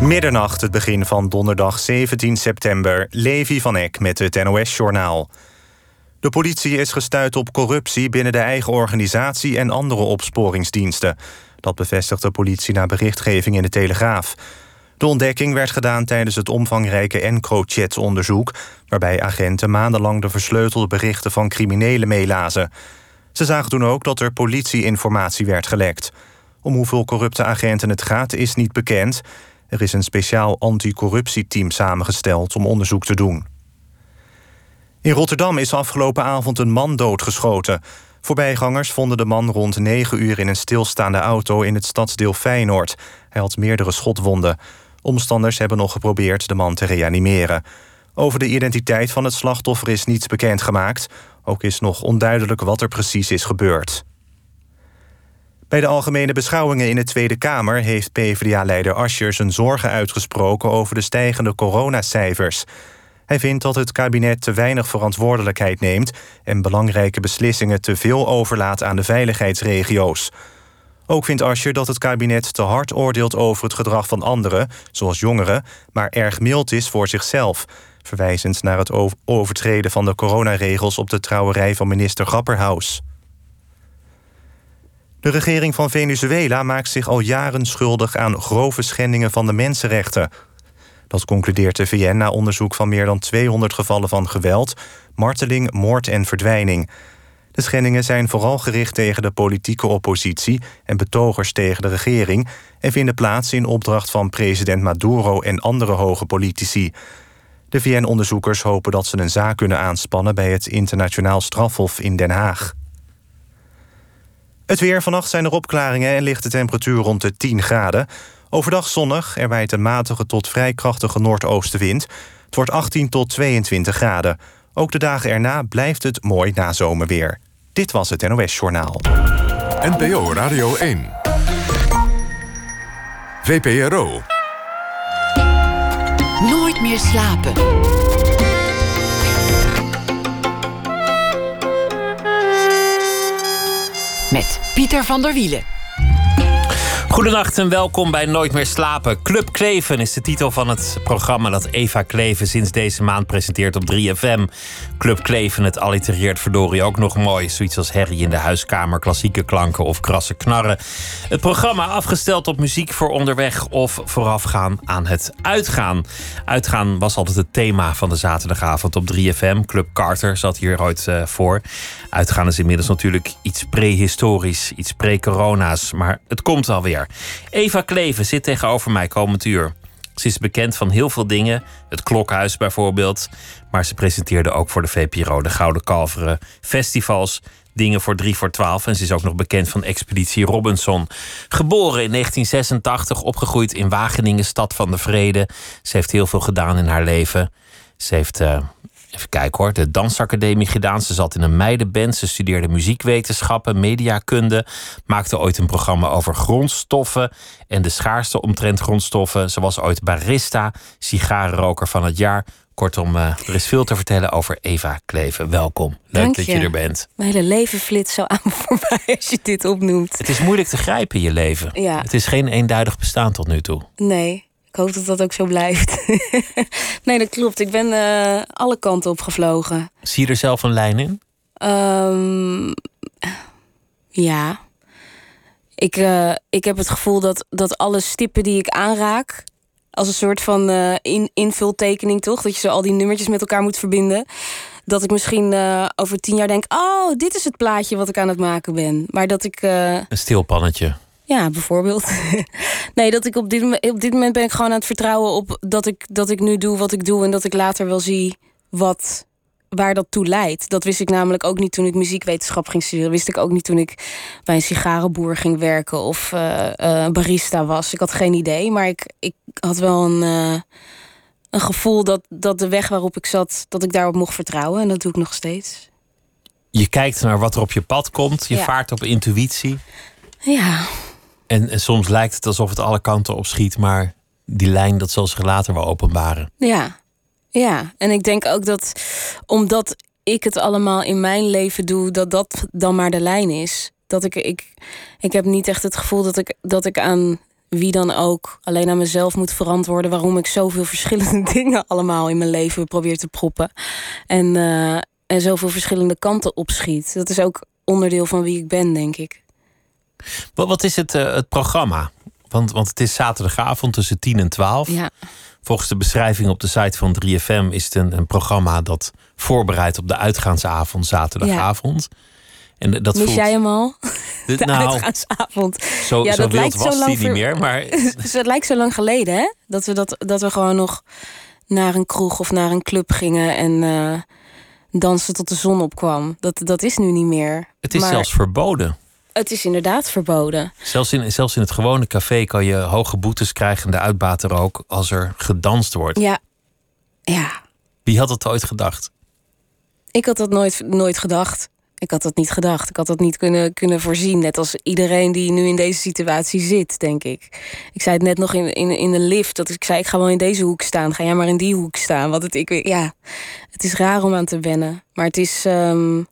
Middernacht, het begin van donderdag 17 september. Levi van Eck met het NOS-journaal. De politie is gestuurd op corruptie binnen de eigen organisatie en andere opsporingsdiensten. Dat bevestigt de politie na berichtgeving in de Telegraaf. De ontdekking werd gedaan tijdens het omvangrijke EncroChat-onderzoek... waarbij agenten maandenlang de versleutelde berichten van criminelen meelazen. Ze zagen toen ook dat er politieinformatie werd gelekt. Om hoeveel corrupte agenten het gaat is niet bekend. Er is een speciaal anticorruptieteam samengesteld om onderzoek te doen. In Rotterdam is afgelopen avond een man doodgeschoten. Voorbijgangers vonden de man rond 9 uur in een stilstaande auto in het stadsdeel Feyenoord. Hij had meerdere schotwonden. Omstanders hebben nog geprobeerd de man te reanimeren. Over de identiteit van het slachtoffer is niets bekendgemaakt. Ook is nog onduidelijk wat er precies is gebeurd. Bij de algemene beschouwingen in de Tweede Kamer heeft PvdA-leider Ascher zijn zorgen uitgesproken over de stijgende coronacijfers. Hij vindt dat het kabinet te weinig verantwoordelijkheid neemt en belangrijke beslissingen te veel overlaat aan de veiligheidsregio's. Ook vindt Ascher dat het kabinet te hard oordeelt over het gedrag van anderen, zoals jongeren, maar erg mild is voor zichzelf, verwijzend naar het overtreden van de coronaregels op de trouwerij van minister Grapperhaus. De regering van Venezuela maakt zich al jaren schuldig aan grove schendingen van de mensenrechten. Dat concludeert de VN na onderzoek van meer dan 200 gevallen van geweld, marteling, moord en verdwijning. De schendingen zijn vooral gericht tegen de politieke oppositie en betogers tegen de regering en vinden plaats in opdracht van president Maduro en andere hoge politici. De VN-onderzoekers hopen dat ze een zaak kunnen aanspannen bij het Internationaal Strafhof in Den Haag. Het weer. Vannacht zijn er opklaringen en ligt de temperatuur rond de 10 graden. Overdag zonnig. Er waait een matige tot vrij krachtige noordoostenwind. Het wordt 18 tot 22 graden. Ook de dagen erna blijft het mooi nazomerweer. Dit was het NOS Journaal. NPO Radio 1. VPRO. Nooit meer slapen. Met Pieter van der Wielen. Goedenacht en welkom bij Nooit meer slapen. Club Kleven is de titel van het programma dat Eva Kleven sinds deze maand presenteert op 3FM. Club Kleven, het allitereert verdorie ook nog mooi. Zoiets als herrie in de huiskamer, klassieke klanken of krasse knarren. Het programma afgesteld op muziek voor onderweg of voorafgaan aan het uitgaan. Uitgaan was altijd het thema van de zaterdagavond op 3FM. Club Carter zat hier ooit uh, voor. Uitgaan is inmiddels natuurlijk iets prehistorisch, iets pre-corona's, maar het komt alweer. Eva Kleven zit tegenover mij komend uur. Ze is bekend van heel veel dingen, het Klokhuis bijvoorbeeld. Maar ze presenteerde ook voor de VPRO de Gouden Kalveren, festivals, dingen voor 3 voor 12. En ze is ook nog bekend van Expeditie Robinson. Geboren in 1986, opgegroeid in Wageningen, stad van de vrede. Ze heeft heel veel gedaan in haar leven. Ze heeft uh, Even kijken hoor. De dansacademie gedaan. Ze zat in een meidenband. Ze studeerde muziekwetenschappen, mediakunde. Maakte ooit een programma over grondstoffen en de schaarste omtrent grondstoffen. Ze was ooit barista, sigarenroker van het jaar. Kortom, uh, er is veel te vertellen over Eva Kleven. Welkom. Leuk Dank dat je. er bent. Mijn hele leven flitst zo aan me voorbij als je dit opnoemt. Het is moeilijk te grijpen, je leven. Ja. Het is geen eenduidig bestaan tot nu toe. Nee. Ik hoop dat dat ook zo blijft. nee, dat klopt. Ik ben uh, alle kanten op gevlogen. Zie je er zelf een lijn in? Um, ja. Ik, uh, ik heb het gevoel dat, dat alle stippen die ik aanraak... als een soort van uh, in, invultekening, toch? Dat je zo al die nummertjes met elkaar moet verbinden. Dat ik misschien over tien jaar denk... oh, dit is het plaatje wat ik aan het maken ben. Maar dat ik... een stilpannetje. Ja, bijvoorbeeld. nee, dat ik op dit, op dit moment ben ik gewoon aan het vertrouwen op dat ik, dat ik nu doe wat ik doe en dat ik later wel zie wat, waar dat toe leidt. Dat wist ik namelijk ook niet toen ik muziekwetenschap ging studeren. Wist ik ook niet toen ik bij een sigarenboer ging werken of uh, uh, barista was. Ik had geen idee, maar ik, ik had wel een, uh, een gevoel dat, dat de weg waarop ik zat, dat ik daarop mocht vertrouwen. En dat doe ik nog steeds. Je kijkt naar wat er op je pad komt. Je Ja. vaart op intuïtie. Ja, En, soms lijkt het alsof het alle kanten op schiet, maar die lijn dat zal zich later wel openbaren. Ja, ja. En ik denk ook dat omdat ik het allemaal in mijn leven doe, dat dat dan maar de lijn is. Dat ik, ik, ik heb niet echt het gevoel dat ik, dat ik aan wie dan ook alleen aan mezelf moet verantwoorden waarom ik zoveel verschillende dingen allemaal in mijn leven probeer te proppen. En, uh, en zoveel verschillende kanten opschiet. Dat is ook onderdeel van wie ik ben, denk ik. Wat, wat is het, uh, het programma? Want, want het is zaterdagavond tussen 10 en 12. Ja. Volgens de beschrijving op de site van 3FM is het een, een programma dat voorbereidt op de uitgaansavond zaterdagavond. Ja. En dat Mis jij hem al? De, de nou, uitgaansavond. Zo, ja, zo wild was die niet meer. Maar... dus het lijkt zo lang geleden, hè? Dat we, dat, dat we gewoon nog naar een kroeg of naar een club gingen en uh, dansen tot de zon opkwam. Dat, dat is nu niet meer. Het is maar zelfs verboden. Het is inderdaad verboden. Zelfs in, zelfs in het gewone café kan je hoge boetes krijgen, de uitbater ook, als er gedanst wordt. Ja. Ja. Wie had het ooit gedacht? Ik had dat nooit, nooit gedacht. Ik had dat niet gedacht. Ik had dat niet kunnen, kunnen voorzien. Net als iedereen die nu in deze situatie zit, denk ik. Ik zei het net nog in, in, in de lift. Dat ik zei, ik ga wel in deze hoek staan. Ga jij maar in die hoek staan. Want het, ik, ja, het is raar om aan te wennen. Maar het is... Um,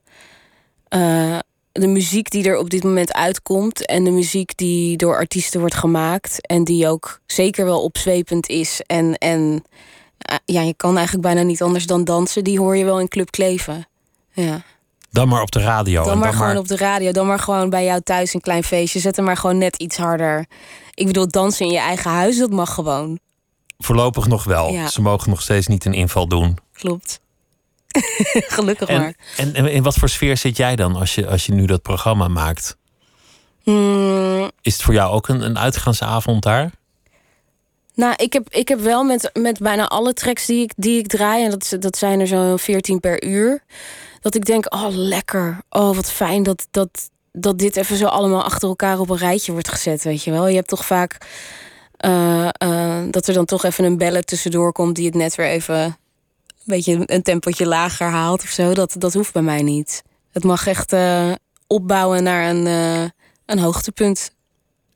uh, de muziek die er op dit moment uitkomt en de muziek die door artiesten wordt gemaakt en die ook zeker wel opzwepend is en, en ja, je kan eigenlijk bijna niet anders dan dansen, die hoor je wel in Club Kleven. Ja. Dan maar op de radio. Dan, maar gewoon op de radio. Dan maar gewoon bij jou thuis een klein feestje. Zet hem maar gewoon net iets harder. Ik bedoel, dansen in je eigen huis, dat mag gewoon. Voorlopig nog wel. Ja. Ze mogen nog steeds niet een inval doen. Klopt. Gelukkig en, maar. En, en, in wat voor sfeer zit jij dan als je, als je nu dat programma maakt? Hmm. Is het voor jou ook een, een uitgaansavond daar? Nou, ik heb, ik heb wel met, met bijna alle tracks die ik, die ik draai, en dat, dat zijn er zo'n 14 per uur, dat ik denk: oh, lekker. Oh, wat fijn dat, dat, dat dit even zo allemaal achter elkaar op een rijtje wordt gezet. Weet je wel, je hebt toch vaak. Uh, uh, dat er dan toch even een bellen tussendoor komt die het net weer even beetje een tempotje lager haalt of zo. Dat, dat hoeft bij mij niet. Het mag echt uh, opbouwen naar een, uh, een hoogtepunt.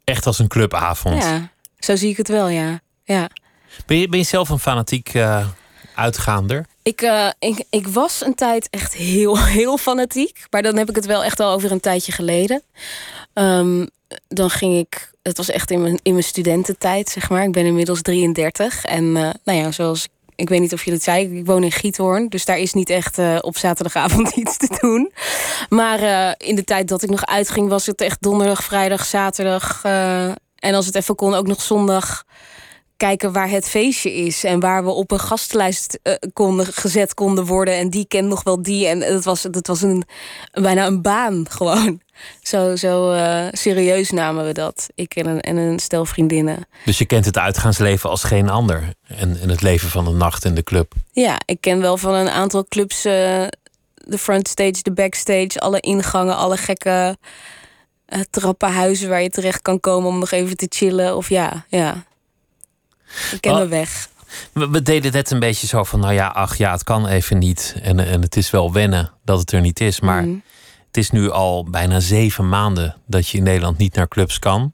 Echt als een clubavond. Ja, zo zie ik het wel, ja. ja. Ben, je, ben je zelf een fanatiek uh, uitgaander? Ik, ik, ik was een tijd echt heel, heel fanatiek. Maar dan heb ik het wel echt al over een tijdje geleden. Um, dan ging ik het was echt in mijn, in mijn studententijd, zeg maar. Ik ben inmiddels 33. En uh, nou ja, zoals ik weet niet of je dat zei, ik woon in Giethoorn. Dus daar is niet echt uh, op zaterdagavond iets te doen. Maar uh, in de tijd dat ik nog uitging, was het echt donderdag, vrijdag, zaterdag. Uh, en als het even kon, ook nog zondag kijken waar het feestje is. En waar we op een gastenlijst konden, gezet konden worden. En die kent nog wel die. En het was, het was een, bijna een baan gewoon. Zo, zo uh, serieus namen we dat. Ik en een, en een stel vriendinnen. Dus je kent het uitgaansleven als geen ander. En, en het leven van de nacht in de club. Ja, ik ken wel van een aantal clubs uh, de frontstage, de backstage, alle ingangen, alle gekke uh, trappenhuizen waar je terecht kan komen om nog even te chillen. Of ja, ja. Ik ken oh. weg. We, we, deden net een beetje zo van, nou ja, ach ja, het kan even niet. En, en het is wel wennen dat het er niet is. Maar mm. Het is nu al bijna zeven maanden dat je in Nederland niet naar clubs kan.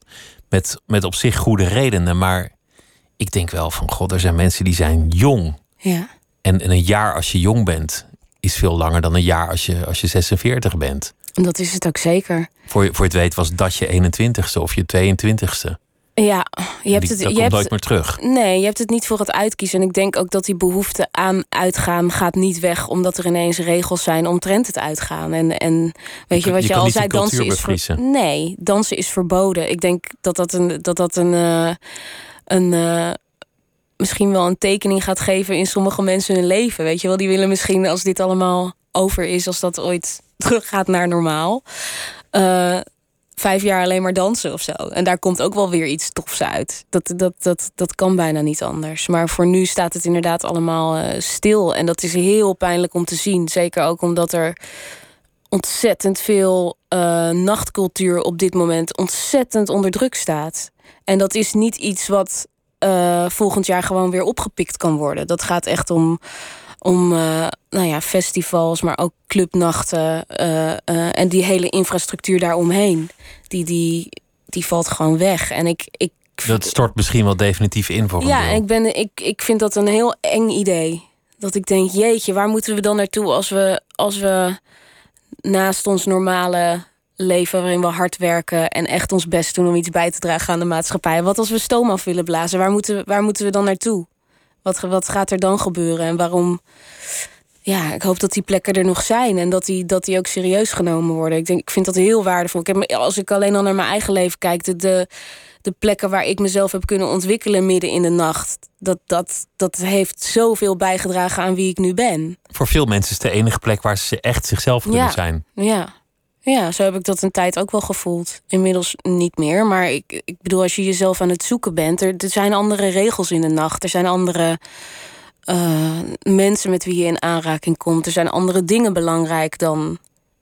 Met, met op zich goede redenen. Maar ik denk wel van, god, er zijn mensen die zijn jong. Ja. En, en een jaar als je jong bent, is veel langer dan een jaar als je, als je 46 bent. Dat is het ook zeker. Voor, voor je het weet was dat je 21ste of je 22ste. Ja, je hebt Die, het. Je hebt, nooit meer terug. Nee, je hebt het niet voor het uitkiezen. En ik denk ook dat die behoefte aan uitgaan gaat niet weg, omdat er ineens regels zijn omtrent het uitgaan. En, en weet je, wat je, je al zei, dansen is ver-. Nee, dansen is verboden. Ik denk dat dat een, dat dat een, eh, een eh, misschien wel een tekening gaat geven in sommige mensen hun leven. Weet je wel, die willen misschien als dit allemaal over is, als dat ooit teruggaat naar normaal. eh, vijf jaar alleen maar dansen of zo. En daar komt ook wel weer iets tofs uit. Dat, dat, dat, dat kan bijna niet anders. Maar voor nu staat het inderdaad allemaal eh, stil. En dat is heel pijnlijk om te zien. Zeker ook omdat er ontzettend veel eh, nachtcultuur op dit moment ontzettend onder druk staat. En dat is niet iets wat eh, volgend jaar gewoon weer opgepikt kan worden. Dat gaat echt om om uh, nou ja, festivals, maar ook clubnachten uh, uh, en die hele infrastructuur daaromheen. Die, die, die valt gewoon weg. En ik, ik, Dat stort misschien wel definitief in voor ja, ik, ben, ik, ik vind dat een heel eng idee. Dat ik denk, jeetje, waar moeten we dan naartoe als we, als we naast ons normale leven waarin we hard werken en echt ons best doen om iets bij te dragen aan de maatschappij. Wat als we stoom af willen blazen? Waar moeten, waar moeten we dan naartoe? Wat, wat gaat er dan gebeuren en waarom? Ja, ik hoop dat die plekken er nog zijn en dat die, dat die ook serieus genomen worden. Ik, denk, ik vind dat heel waardevol. Ik heb, als ik alleen al naar mijn eigen leven kijk, de, de, de plekken waar ik mezelf heb kunnen ontwikkelen midden in de nacht, dat, dat, dat heeft zoveel bijgedragen aan wie ik nu ben. Voor veel mensen is het de enige plek waar ze echt zichzelf kunnen Ja. zijn. Ja. Ja, zo heb ik dat een tijd ook wel gevoeld. Inmiddels niet meer, maar ik, ik bedoel, als je jezelf aan het zoeken bent, er, er zijn andere regels in de nacht. Er zijn andere eh, mensen met wie je in aanraking komt. Er zijn andere dingen belangrijk dan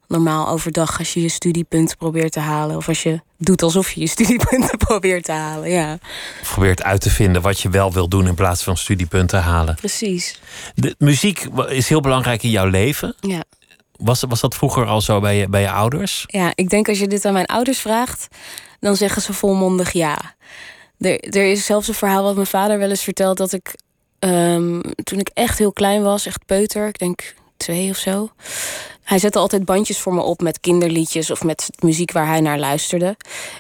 normaal overdag als je je studiepunten probeert te halen. Is als je doet alsof je je studiepunten probeert te halen. Ja, Of probeert uit te vinden wat je wel wil doen in plaats van studiepunten halen. precies. De muziek is heel belangrijk in jouw leven. Ja. Was, was dat vroeger al zo bij je, bij je ouders? Ja, ik denk als je dit aan mijn ouders vraagt, dan zeggen ze volmondig ja. Er, er is zelfs een verhaal wat mijn vader wel eens vertelt dat ik ehm, toen ik echt heel klein was, echt peuter, ik denk twee of zo. Hij zette altijd bandjes voor me op met kinderliedjes of met muziek waar hij naar luisterde.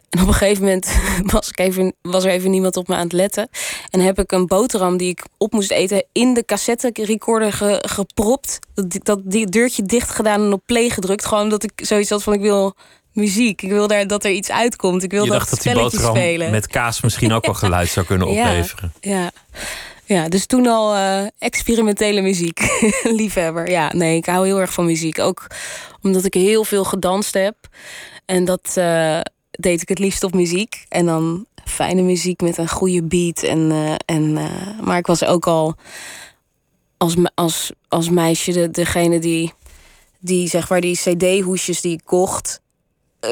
En op een gegeven moment was, ik even, was er even niemand op me aan het letten. En heb ik een boterham die ik op moest eten in de cassette recorder ge- gepropt. Dat, dat die deurtje dicht gedaan en op play gedrukt. Gewoon omdat ik zoiets had van ik wil muziek. Ik wil daar, dat er iets uitkomt. Ik wil je dat dacht dat die boterham spelen. met kaas misschien ook wel geluid zou kunnen opleveren. Ja. Ja, dus toen al eh, experimentele muziek. Liefhebber. Ja, nee, ik hou heel erg van muziek. Ook omdat ik heel veel gedanst heb. En dat eh, deed ik het liefst op muziek. En dan fijne muziek met een goede beat. En, eh, en, maar ik was ook al als, als, als meisje de, degene die, die, zeg maar, die cd-hoesjes die ik kocht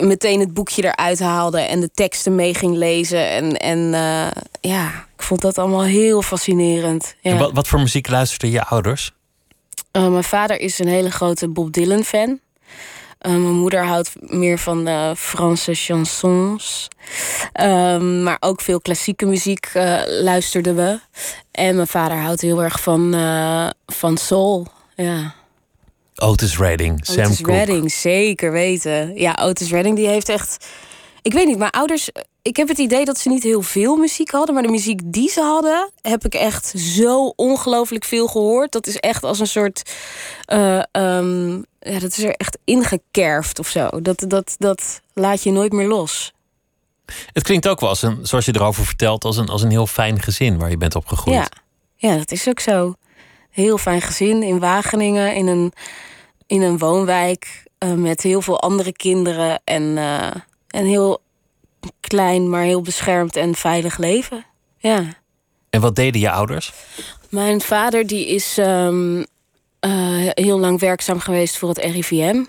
meteen het boekje eruit haalde en de teksten mee ging lezen. En, en ja, ik vond dat allemaal heel fascinerend. Ja. Wat, wat voor muziek luisterden je ouders? Eh, mijn vader is een hele grote Bob Dylan-fan. Eh, mijn moeder houdt meer van eh, Franse chansons. Ehm, maar ook veel klassieke muziek luisterden we. En mijn vader houdt heel erg van, van soul. Ja. Otis Redding, Sam Otis Cooke. Redding, zeker weten. Ja, Otis Redding die heeft echt... Ik weet niet, mijn ouders... Ik heb het idee dat ze niet heel veel muziek hadden... maar de muziek die ze hadden... heb ik echt zo ongelooflijk veel gehoord. Dat is echt als een soort... eh, ehm, ja, dat is er echt ingekerfd of zo. Dat, dat, dat laat je nooit meer los. Het klinkt ook wel als een, zoals je erover vertelt, als een, als een heel fijn gezin waar je bent opgegroeid. Ja. ja, dat is ook zo. Heel fijn gezin in Wageningen, in een, in een woonwijk eh, met heel veel andere kinderen en eh, een heel klein, maar heel beschermd en veilig leven. Ja. En wat deden je ouders? Mijn vader die is ehm, eh, heel lang werkzaam geweest voor het RIVM.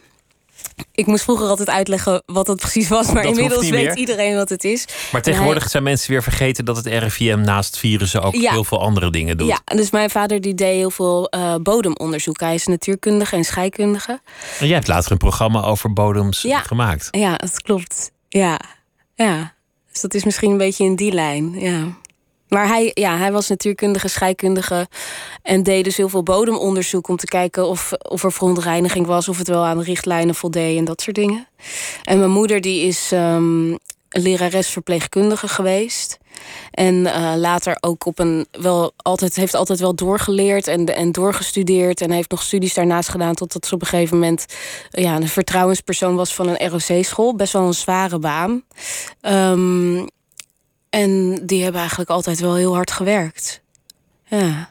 Ik moest vroeger altijd uitleggen wat dat precies was, maar Dat inmiddels weet meer. iedereen wat het is. Maar tegenwoordig zijn mensen weer vergeten dat het RIVM naast virussen ook Ja. heel veel andere dingen doet. Ja, dus mijn vader die deed heel veel eh, bodemonderzoek. Hij is natuurkundige en scheikundige. En jij hebt later een programma over bodems Ja. gemaakt. Ja, dat klopt. Ja, ja. Dus dat is misschien een beetje in die lijn, ja. Maar hij, ja, hij was natuurkundige, scheikundige... en deed dus heel veel bodemonderzoek... om te kijken of, of er verontreiniging was... of het wel aan de richtlijnen voldeed en dat soort dingen. En mijn moeder die is ehm, lerares verpleegkundige geweest... En eh, later ook op een wel altijd heeft altijd wel doorgeleerd en, en doorgestudeerd. En heeft nog studies daarnaast gedaan. Totdat ze op een gegeven moment eh, ja, een vertrouwenspersoon was van een ROC-school. Best wel een zware baan. Ehm, en die hebben eigenlijk altijd wel heel hard gewerkt. Ja,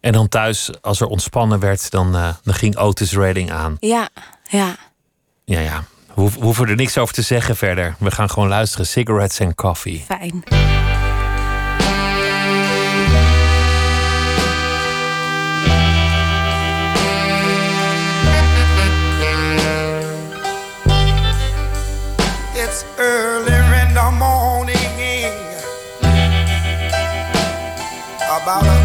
En dan thuis, als er ontspannen werd, dan, eh, dan ging Otis Redding aan. ja, ja. Ja, ja. We hoeven- we hoeven er niks over te zeggen verder. We gaan gewoon luisteren. Cigarettes en coffee. Fijn. It's early about us.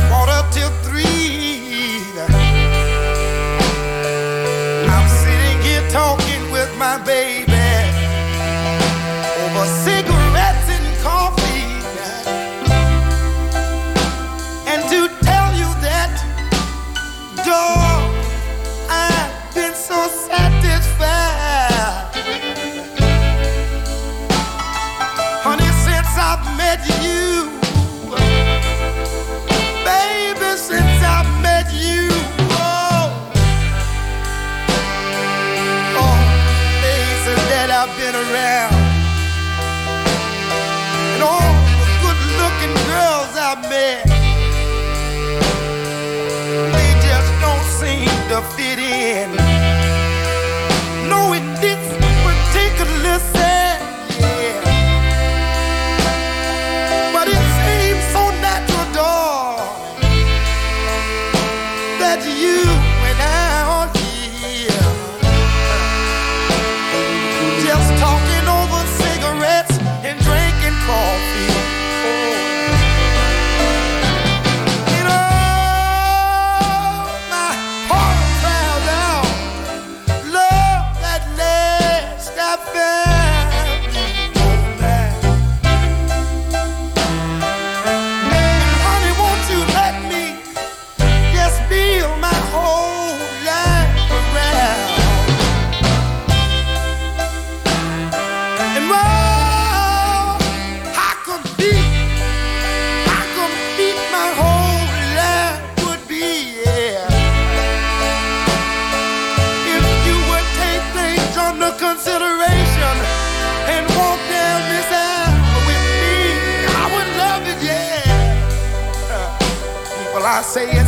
that you say it's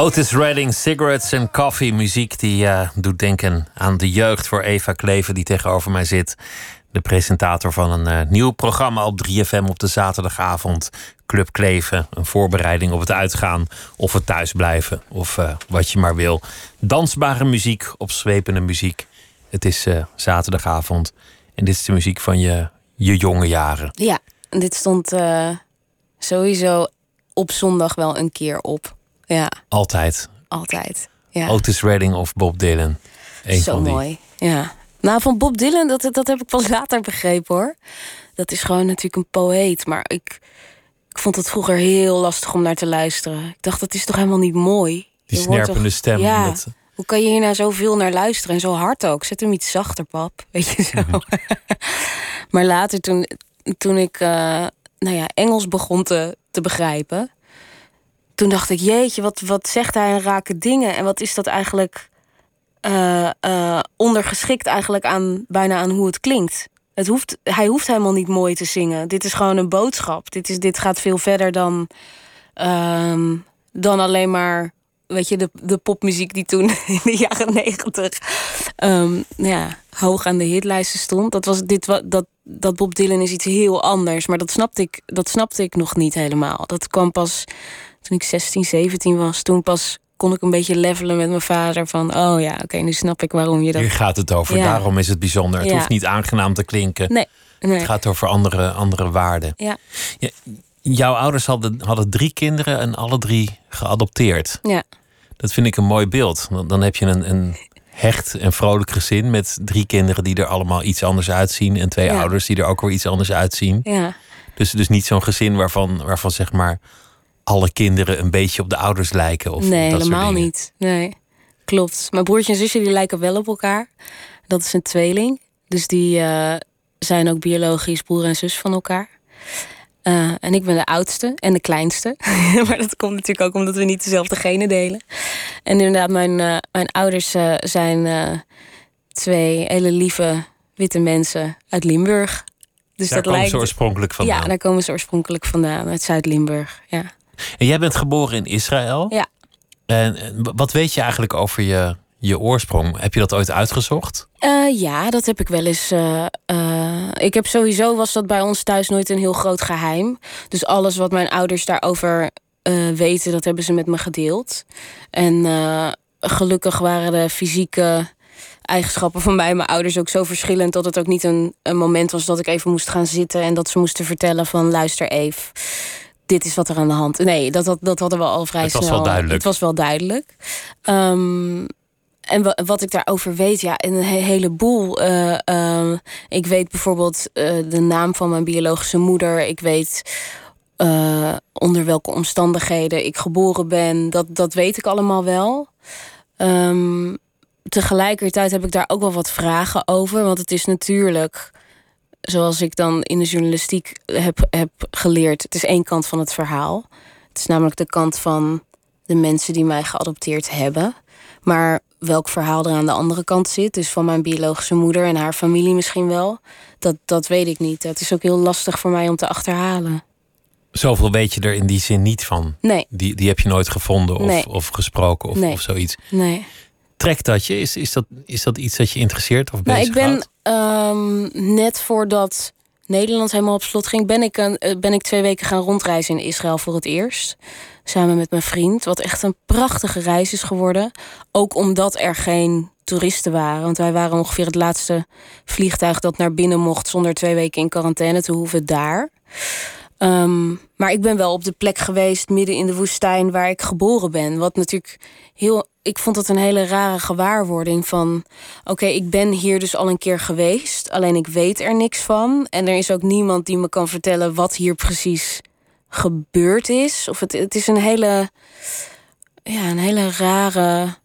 Otis Redding, Cigarettes and Coffee. Muziek die eh, doet denken aan de jeugd voor Eva Kleven, die tegenover mij zit. De presentator van een eh, nieuw programma op 3FM op de zaterdagavond. Club Kleven. Een voorbereiding op het uitgaan of het thuisblijven. Of eh, wat je maar wil. Dansbare muziek, opzwepende muziek. Het is zaterdagavond. En dit is de muziek van je, je jonge jaren. Ja, dit stond sowieso op zondag wel een keer op. Ja, Altijd. altijd. Ja. Otis Redding of Bob Dylan. Eén Zo van die. mooi. Ja. Nou, van Bob Dylan, dat, dat heb ik pas later begrepen hoor. Dat is gewoon natuurlijk een poëet. Maar ik, ik vond het vroeger heel lastig om naar te luisteren. Ik dacht, dat is toch helemaal niet mooi? Die Je snerpende toch- stem. Ja. dat- Hoe kan je hier nou zoveel naar luisteren? En zo hard ook. Zet hem iets zachter, pap. Weet je zo. maar later, toen, toen ik eh, nou ja, Engels begon te, te begrijpen... toen dacht ik, jeetje, wat, wat zegt hij een rake dingen? En wat is dat eigenlijk eh, eh, ondergeschikt eigenlijk aan, bijna aan hoe het klinkt? Het hoeft, hij hoeft helemaal niet mooi te zingen. Dit is gewoon een boodschap. Dit, is, dit gaat veel verder dan, ehm, dan alleen maar weet je, de, de popmuziek die toen in de jaren negentig ehm, ja, hoog aan de hitlijsten stond. Dat, was, dit, dat, dat Bob Dylan is iets heel anders. Maar dat snapte, ik, dat snapte ik nog niet helemaal. Dat kwam pas toen ik 16, 17 was. Toen pas kon ik een beetje levelen met mijn vader. Van, oh ja, oké, nu snap ik waarom je dat... Hier gaat het over. Ja. Daarom is het bijzonder. Het Ja. hoeft niet aangenaam te klinken. Nee, nee. Het gaat over andere, andere waarden. Ja, Jouw ouders hadden, hadden drie kinderen en alle drie geadopteerd. ja, Dat vind ik een mooi beeld. Dan heb je een, een hecht en vrolijk gezin met drie kinderen die er allemaal iets anders uitzien. En twee ouders die er ook weer iets anders uitzien. ja. Dus, dus niet zo'n gezin waarvan, waarvan zeg maar alle kinderen een beetje op de ouders lijken. Of nee, dat soort helemaal niet. Nee, klopt. Mijn broertje en zusje die lijken wel op elkaar. Dat is een tweeling. Dus die eh, zijn ook biologisch broer en zus van elkaar. Eh, en ik ben de oudste en de kleinste. maar dat komt natuurlijk ook omdat we niet dezelfde genen delen. En inderdaad, mijn, eh, mijn ouders zijn twee hele lieve witte mensen uit Limburg. Dus Daar dat komen lijkt. ze oorspronkelijk vandaan. Ja, daar komen ze oorspronkelijk vandaan, uit Zuid-Limburg. Ja. En jij bent geboren in Israël. Ja. En wat weet je eigenlijk over je, je oorsprong? Heb je dat ooit uitgezocht? Eh, ja, dat heb ik wel eens. eh, eh, ik heb sowieso was dat bij ons thuis nooit een heel groot geheim. Dus alles wat mijn ouders daarover weten, dat hebben ze met me gedeeld. En gelukkig waren de fysieke eigenschappen van mij en mijn ouders ook zo verschillend dat het ook niet een, een moment was dat ik even moest gaan zitten en dat ze moesten vertellen van luister Eve, dit is wat er aan de hand. Nee, dat, dat, dat hadden we al vrij Het was snel. wel duidelijk. Het was wel duidelijk. Ehm, en wa- wat ik daarover weet, ja, een he- heleboel. Ehm, ik weet bijvoorbeeld eh, de naam van mijn biologische moeder. Ik weet eh, onder welke omstandigheden ik geboren ben. Dat, dat weet ik allemaal wel. Ehm, tegelijkertijd heb ik daar ook wel wat vragen over. Want het is natuurlijk, zoals ik dan in de journalistiek heb, heb geleerd, het is één kant van het verhaal. Het is namelijk de kant van de mensen die mij geadopteerd hebben. Maar welk verhaal er aan de andere kant zit, dus van mijn biologische moeder en haar familie misschien wel, dat, dat weet ik niet. Het is ook heel lastig voor mij om te achterhalen. Zoveel weet je er in die zin niet van. Nee. Die, die heb je nooit gevonden of, Nee. of gesproken of, Nee. of zoiets. Nee. Trekt dat je? Is, is, dat, is dat iets dat je interesseert of Nou, ik bezighoudt? ben ehm, net voordat Nederland helemaal op slot ging, ben ik, een, eh, ben ik twee weken gaan rondreizen in Israël voor het eerst. Samen met mijn vriend. Wat echt een prachtige reis is geworden. Ook omdat er geen toeristen waren. Want wij waren ongeveer het laatste vliegtuig dat naar binnen mocht zonder twee weken in quarantaine te hoeven daar. Ehm, maar ik ben wel op de plek geweest midden in de woestijn waar ik geboren ben. Wat natuurlijk heel. Ik vond het een hele rare gewaarwording van. Oké, ik ben hier dus al een keer geweest. Alleen ik weet er niks van. En er is ook niemand die me kan vertellen wat hier precies gebeurd is. Of het, het is een hele. Ja, een hele rare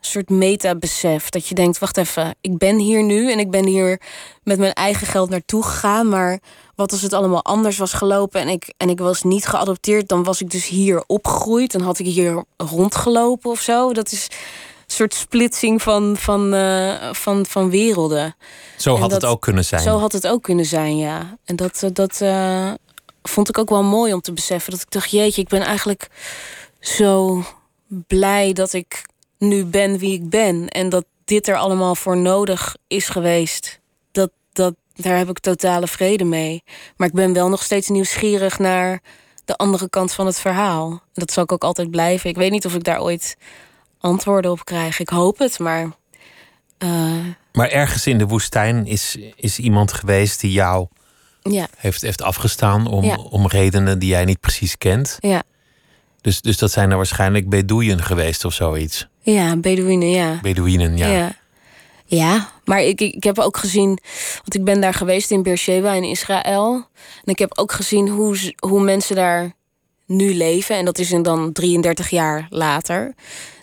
soort meta-besef. Dat je denkt, wacht even, ik ben hier nu en ik ben hier met mijn eigen geld naartoe gegaan. Maar wat als het allemaal anders was gelopen en ik, en ik was niet geadopteerd, dan was ik dus hier opgegroeid. Dan had ik hier rondgelopen of zo. Dat is een soort splitsing van, van, eh, van, van werelden. Zo en had het ook kunnen zijn. Zo had het ook kunnen zijn, ja. En dat, eh, dat eh, vond ik ook wel mooi om te beseffen. Dat ik dacht, jeetje, ik ben eigenlijk zo blij dat ik nu ben wie ik ben. En dat dit er allemaal voor nodig is geweest. Daar heb ik totale vrede mee. Maar ik ben wel nog steeds nieuwsgierig naar de andere kant van het verhaal. Dat zal ik ook altijd blijven. Ik weet niet of ik daar ooit antwoorden op krijg. Ik hoop het, maar... eh, Maar ergens in de woestijn is, is iemand geweest die jou ja, heeft, heeft afgestaan om, Ja. om redenen die jij niet precies kent. ja. Dus, dus dat zijn er waarschijnlijk Bedoeien geweest of zoiets. Ja, Bedouinen, ja. Bedoeïnen, ja. ja. Ja, maar ik, ik, heb ook gezien, want ik ben daar geweest in Beersheba in Israël. En ik heb ook gezien hoe, hoe mensen daar nu leven. En dat is dan 33 jaar later.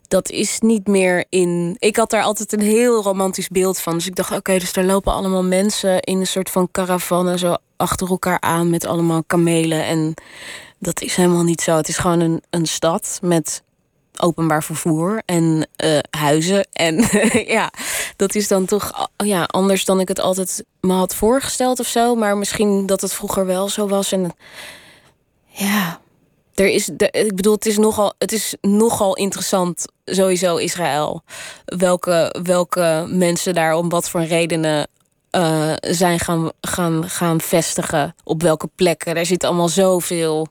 Dat is niet meer in. Ik had daar altijd een heel romantisch beeld van. Dus ik dacht, oké, dus daar lopen allemaal mensen in een soort van caravanne zo achter elkaar aan met allemaal kamelen. En dat is helemaal niet zo. Het is gewoon een, een stad met openbaar vervoer en eh, huizen. En ja, dat is dan toch a- ja, anders dan ik het altijd me had voorgesteld of zo. Maar misschien dat het vroeger wel zo was. En ja, er is, de, ik bedoel, het is, nogal, het is nogal interessant, sowieso Israël. Welke, welke mensen daar om wat voor redenen eh, zijn gaan, gaan, gaan vestigen. Op welke plekken. Daar zit allemaal zoveel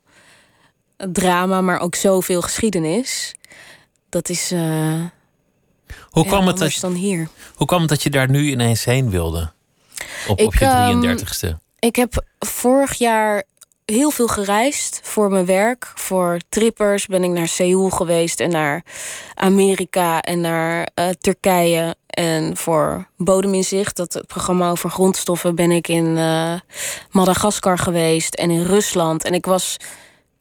drama, maar ook zoveel geschiedenis. Dat is eh Hoe, kwam het dat, dan hier. hoe kwam het dat je daar nu ineens heen wilde? Op, je ehm, 33ste. Ik heb vorig jaar heel veel gereisd voor mijn werk. Voor trippers ben ik naar Seoul geweest en naar Amerika en naar eh, Turkije. En voor Bodeminzicht, dat programma over grondstoffen, ben ik in eh, Madagaskar geweest en in Rusland. En ik was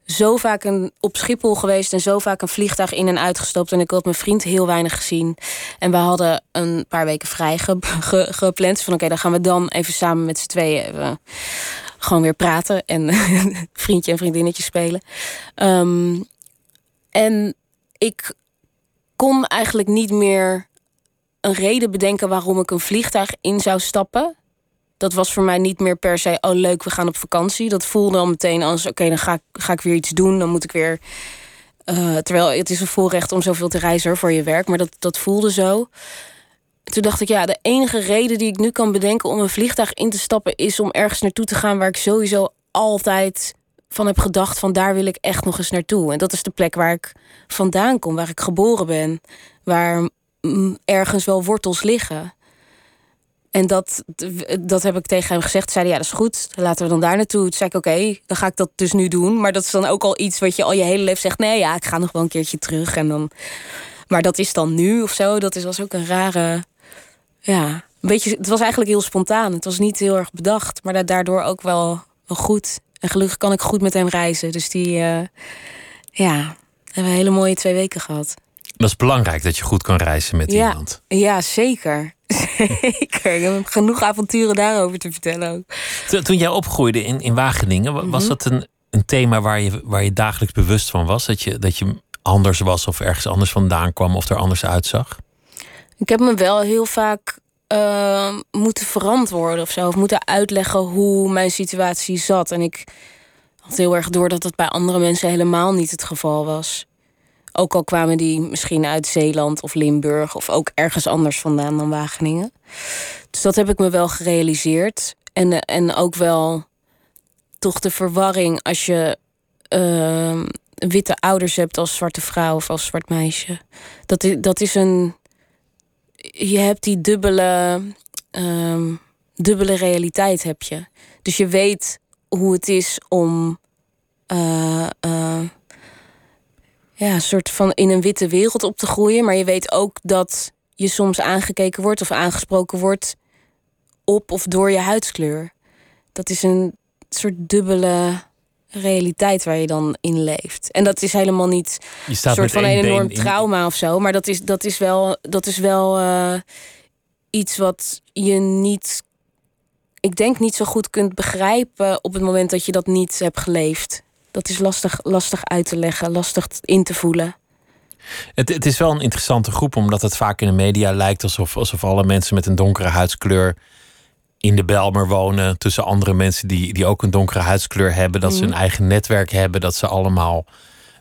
zo vaak een, op Schiphol geweest en zo vaak een vliegtuig in en uitgestapt. En ik had mijn vriend heel weinig gezien. En we hadden een paar weken vrij ge- ge- gepland. Van oké, dan gaan we dan even samen met z'n tweeën even gewoon weer praten. En vriendje en vriendinnetje spelen. Ehm, en ik kon eigenlijk niet meer een reden bedenken waarom ik een vliegtuig in zou stappen. Dat was voor mij niet meer per se, oh leuk, we gaan op vakantie. Dat voelde al meteen als, oké, dan ga ik, ga ik weer iets doen. Dan moet ik weer... eh, terwijl het is een voorrecht om zoveel te reizen voor je werk. Maar dat, dat voelde zo. Toen dacht ik, ja, de enige reden die ik nu kan bedenken om een vliegtuig in te stappen... is om ergens naartoe te gaan waar ik sowieso altijd van heb gedacht... van daar wil ik echt nog eens naartoe. En dat is de plek waar ik vandaan kom, waar ik geboren ben. Waar ergens wel wortels liggen. En dat, dat heb ik tegen hem gezegd. Zei hij, ja, dat is goed. Laten we dan daar naartoe. Toen zei ik, oké, dan ga ik dat dus nu doen. Maar dat is dan ook al iets wat je al je hele leven zegt. Nee, ja, ik ga nog wel een keertje terug. En dan... Maar dat is dan nu of zo. Dat is, was ook een rare... Ja, een beetje, het was eigenlijk heel spontaan. Het was niet heel erg bedacht. Maar da- daardoor ook wel, wel goed. En gelukkig kan ik goed met hem reizen. Dus die... eh, ja, hebben we hele mooie twee weken gehad. Dat is belangrijk dat je goed kan reizen met Ja. iemand. Ja, zeker. Zeker. Ik heb genoeg avonturen daarover te vertellen ook. Toen, toen jij opgroeide in, in Wageningen, wa- was Mhm. dat een, een thema waar je, waar je dagelijks bewust van was? Dat je, dat je anders was of ergens anders vandaan kwam of er anders uitzag? Ik heb me wel heel vaak uh, moeten verantwoorden of zo. Of moeten uitleggen hoe mijn situatie zat. En ik had heel erg door dat dat bij andere mensen helemaal niet het geval was. Ook al kwamen die misschien uit Zeeland of Limburg of ook ergens anders vandaan dan Wageningen. Dus dat heb ik me wel gerealiseerd. En, en ook wel toch de verwarring als je uh, witte ouders hebt als zwarte vrouw of als zwart meisje. Dat is, dat is een. Je hebt die dubbele. Uh, dubbele realiteit heb je. Dus je weet hoe het is om. Uh, ja, een soort van in een witte wereld op te groeien. Maar je weet ook dat je soms aangekeken wordt of aangesproken wordt op of door je huidskleur. Dat is een soort dubbele realiteit waar je dan in leeft. En dat is helemaal niet een soort van een enorm trauma of zo. Maar dat is, dat is wel, dat is wel uh, iets wat je niet. Ik denk niet zo goed kunt begrijpen op het moment dat je dat niet hebt geleefd. Dat is lastig, lastig uit te leggen, lastig in te voelen. Het, het is wel een interessante groep, omdat het vaak in de media lijkt alsof, alsof alle mensen met een donkere huidskleur in de Belmer wonen. Tussen andere mensen die, die ook een donkere huidskleur hebben. Dat ze een mhm. eigen netwerk hebben. Dat ze allemaal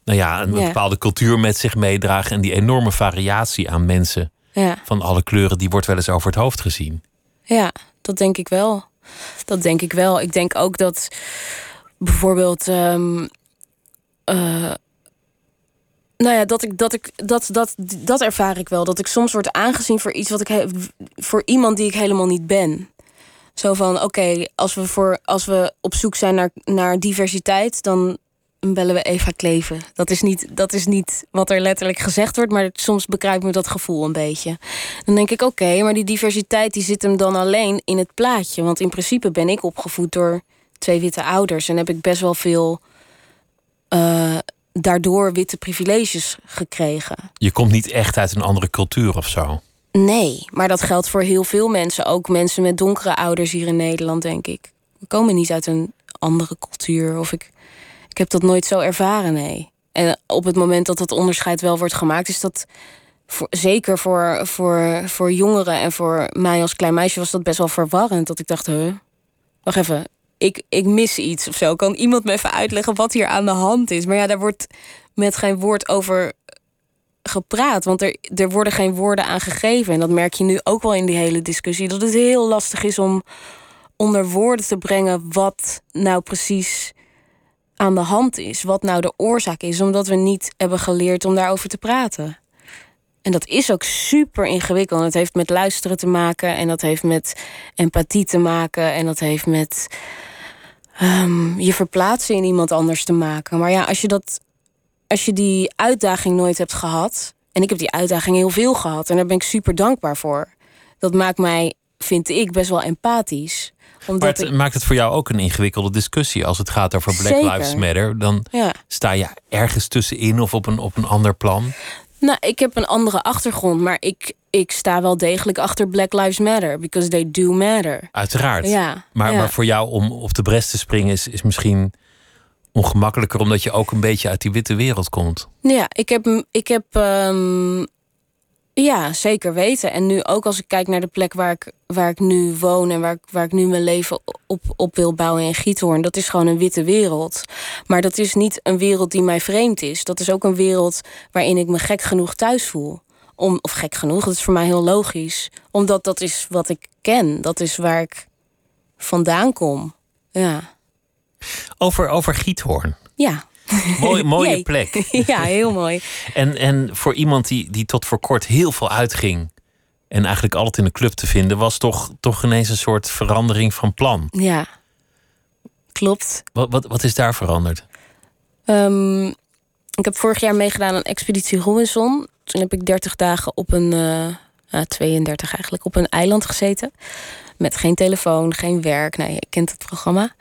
nou ja, een bepaalde cultuur met zich meedragen. En die enorme variatie aan mensen ja. van alle kleuren, die wordt wel eens over het hoofd gezien. Ja, dat denk ik wel. Dat denk ik wel. Ik denk ook dat bijvoorbeeld. Um, nou ja, dat ik dat ik dat, dat, dat ervaar ik wel. Dat ik soms word aangezien voor iets wat ik voor iemand die ik helemaal niet ben. Zo van oké, als we voor als we op zoek zijn naar, naar diversiteit, dan bellen we Eva Kleven. Dat is, niet, dat is niet wat er letterlijk gezegd wordt, maar soms bekruipt me dat gevoel een beetje. Dan denk ik, oké, maar die diversiteit die zit hem dan alleen in het plaatje. Want in principe ben ik opgevoed door twee witte ouders en heb ik best wel veel uh, daardoor witte privileges gekregen. Je komt niet echt uit een andere cultuur of zo? Nee, maar dat geldt voor heel veel mensen. Ook mensen met donkere ouders hier in Nederland, denk ik. We komen niet uit een andere cultuur. Of ik, ik heb dat nooit zo ervaren, nee. En op het moment dat dat onderscheid wel wordt gemaakt, is dat voor, zeker voor, voor, voor jongeren en voor mij als klein meisje was dat best wel verwarrend. Dat ik dacht, huh, wacht even, ik, ik mis iets of zo. Kan iemand me even uitleggen wat hier aan de hand is? Maar ja, daar wordt met geen woord over gepraat. Want er, er worden geen woorden aan gegeven. En dat merk je nu ook wel in die hele discussie. Dat het heel lastig is om onder woorden te brengen wat nou precies aan de hand is. Wat nou de oorzaak is. Omdat we niet hebben geleerd om daarover te praten. En dat is ook super ingewikkeld. Het heeft met luisteren te maken. En dat heeft met empathie te maken. En dat heeft met um, je verplaatsen in iemand anders te maken. Maar ja, als je dat als je die uitdaging nooit hebt gehad. En ik heb die uitdaging heel veel gehad. En daar ben ik super dankbaar voor. Dat maakt mij, vind ik, best wel empathisch. Omdat maar het maakt het voor jou ook een ingewikkelde discussie. Als het gaat over Black Lives Matter. Dan sta je ergens tussenin of op een, op een ander plan. Nou, ik heb een andere achtergrond. Maar ik, ik sta wel degelijk achter Black Lives Matter. Because they do matter. Uiteraard. Ja, maar, maar voor jou om op de brest te springen is, is misschien ongemakkelijker omdat je ook een beetje uit die witte wereld komt. Ja, ik heb, ik heb um, ja, zeker weten. En nu ook als ik kijk naar de plek waar ik, waar ik nu woon en waar ik, waar ik nu mijn leven op, op wil bouwen in Giethoorn, dat is gewoon een witte wereld. Maar dat is niet een wereld die mij vreemd is. Dat is ook een wereld waarin ik me gek genoeg thuis voel. Om, of gek genoeg, dat is voor mij heel logisch. Omdat dat is wat ik ken. Dat is waar ik vandaan kom. Ja. Over, over Giethoorn. Ja. Mooi, mooie plek. ja, heel mooi. en, en voor iemand die, die tot voor kort heel veel uitging. En eigenlijk altijd in de club te vinden, was toch, toch ineens een soort verandering van plan. Ja, klopt. Wat, wat, wat is daar veranderd? Um, ik heb vorig jaar meegedaan aan Expeditie Robinson. Toen heb ik 30 dagen op een, uh, 32 eigenlijk, op een eiland gezeten. Met geen telefoon, geen werk. Nee, je kent het programma.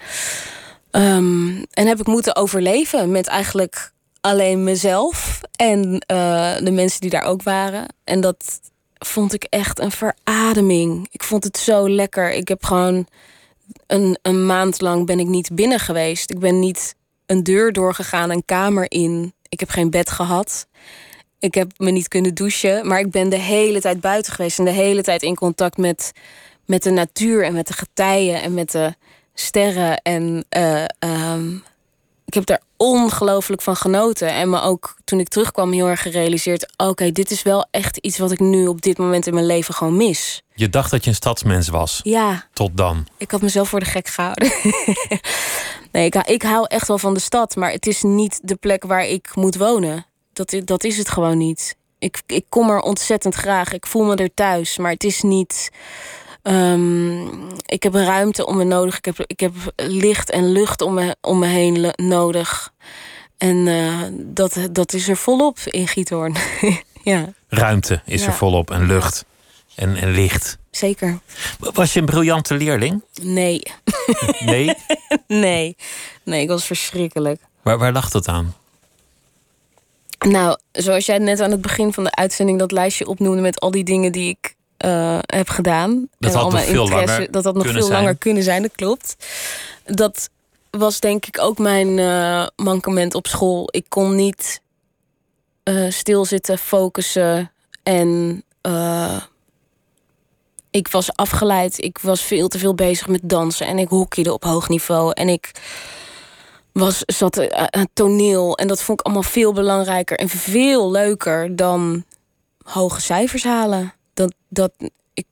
Um, en heb ik moeten overleven met eigenlijk alleen mezelf en uh, de mensen die daar ook waren. En dat vond ik echt een verademing. Ik vond het zo lekker. Ik heb gewoon een, een maand lang ben ik niet binnen geweest. Ik ben niet een deur doorgegaan, een kamer in. Ik heb geen bed gehad. Ik heb me niet kunnen douchen. Maar ik ben de hele tijd buiten geweest. En de hele tijd in contact met, met de natuur en met de getijen en met de sterren. En eh, ehm, ik heb daar ongelooflijk van genoten. En me ook toen ik terugkwam heel erg gerealiseerd... oké, dit is wel echt iets wat ik nu op dit moment in mijn leven gewoon mis. Je dacht dat je een stadsmens was. Ja, Tot dan. ik had mezelf voor de gek gehouden. nee, ik, hou- ik hou echt wel van de stad, maar het is niet de plek waar ik moet wonen. Dat, dat is het gewoon niet. Ik, ik kom er ontzettend graag. Ik voel me er thuis, maar het is niet. Ehm, ik heb ruimte om me nodig. Ik heb, ik heb licht en lucht om me, om me heen nodig. En eh, dat, dat is er volop in Giethoorn. ja, Ruimte is er volop en lucht en, en licht. zeker. Was je een briljante leerling? Nee, Nee? nee. Nee, ik was verschrikkelijk. waar, waar lag dat aan? Nou, zoals jij net aan het begin van de uitzending dat lijstje opnoemde met al die dingen die ik eh, heb gedaan. Dat had al mijn veel interesse, langer dat had nog veel zijn. langer kunnen zijn, dat klopt. Dat was denk ik ook mijn eh, mankement op school. Ik kon niet eh, stilzitten, focussen en ik was afgeleid. Ik was veel te veel bezig met dansen en ik hockeyde op hoog niveau en ik was, zat aan het toneel. En dat vond ik allemaal veel belangrijker en veel leuker dan hoge cijfers halen. Dat, dat, ik,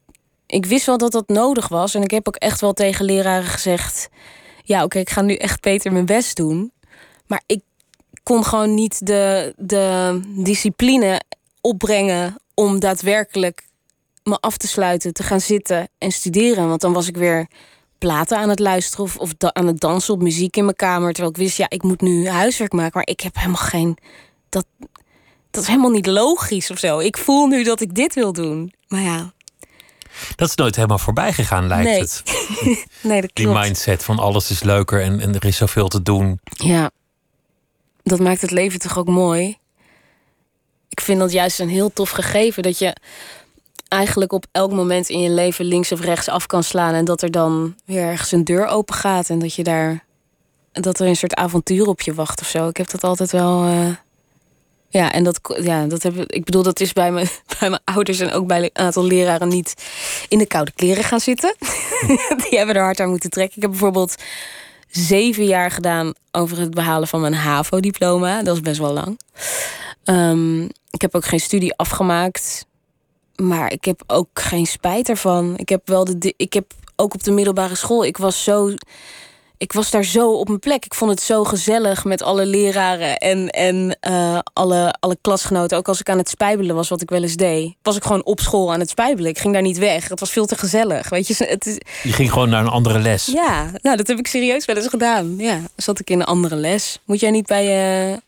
ik wist wel dat dat nodig was. En ik heb ook echt wel tegen leraren gezegd... ja, oké, ik ga nu echt beter mijn best doen. Maar ik kon gewoon niet de, de discipline opbrengen... om daadwerkelijk me af te sluiten, te gaan zitten en studeren. Want dan was ik weer platen aan het luisteren of, of aan het dansen op muziek in mijn kamer. Terwijl ik wist, ja, ik moet nu huiswerk maken. Maar ik heb helemaal geen. Dat, dat is helemaal niet logisch of zo. Ik voel nu dat ik dit wil doen. Maar ja, Dat is nooit helemaal voorbij gegaan, lijkt Nee. het. nee, dat Die klopt. mindset van alles is leuker en, en er is zoveel te doen. Ja, dat maakt het leven toch ook mooi. Ik vind dat juist een heel tof gegeven dat je eigenlijk op elk moment in je leven links of rechts af kan slaan en dat er dan weer ergens een deur open gaat en dat je daar dat er een soort avontuur op je wacht of zo. Ik heb dat altijd wel. eh, ja, en dat, ja, dat heb ik bedoel, dat is bij, me, bij mijn ouders en ook bij een aantal leraren niet in de koude kleren gaan zitten. Die hebben er hard aan moeten trekken. Ik heb bijvoorbeeld zeven jaar gedaan over het behalen van mijn HAVO-diploma. Dat is best wel lang. Ehm, ik heb ook geen studie afgemaakt. Maar ik heb ook geen spijt ervan. Ik heb wel de. Ik heb ook op de middelbare school. Ik was zo. Ik was daar zo op mijn plek. Ik vond het zo gezellig met alle leraren en, en eh, alle, alle klasgenoten. Ook als ik aan het spijbelen was, wat ik wel eens deed. Was ik gewoon op school aan het spijbelen. Ik ging daar niet weg. Het was veel te gezellig. Weet je, het is, Je ging gewoon naar een andere les. ja, nou, dat heb ik serieus wel eens gedaan. Ja, zat ik in een andere les. Moet jij niet bij je...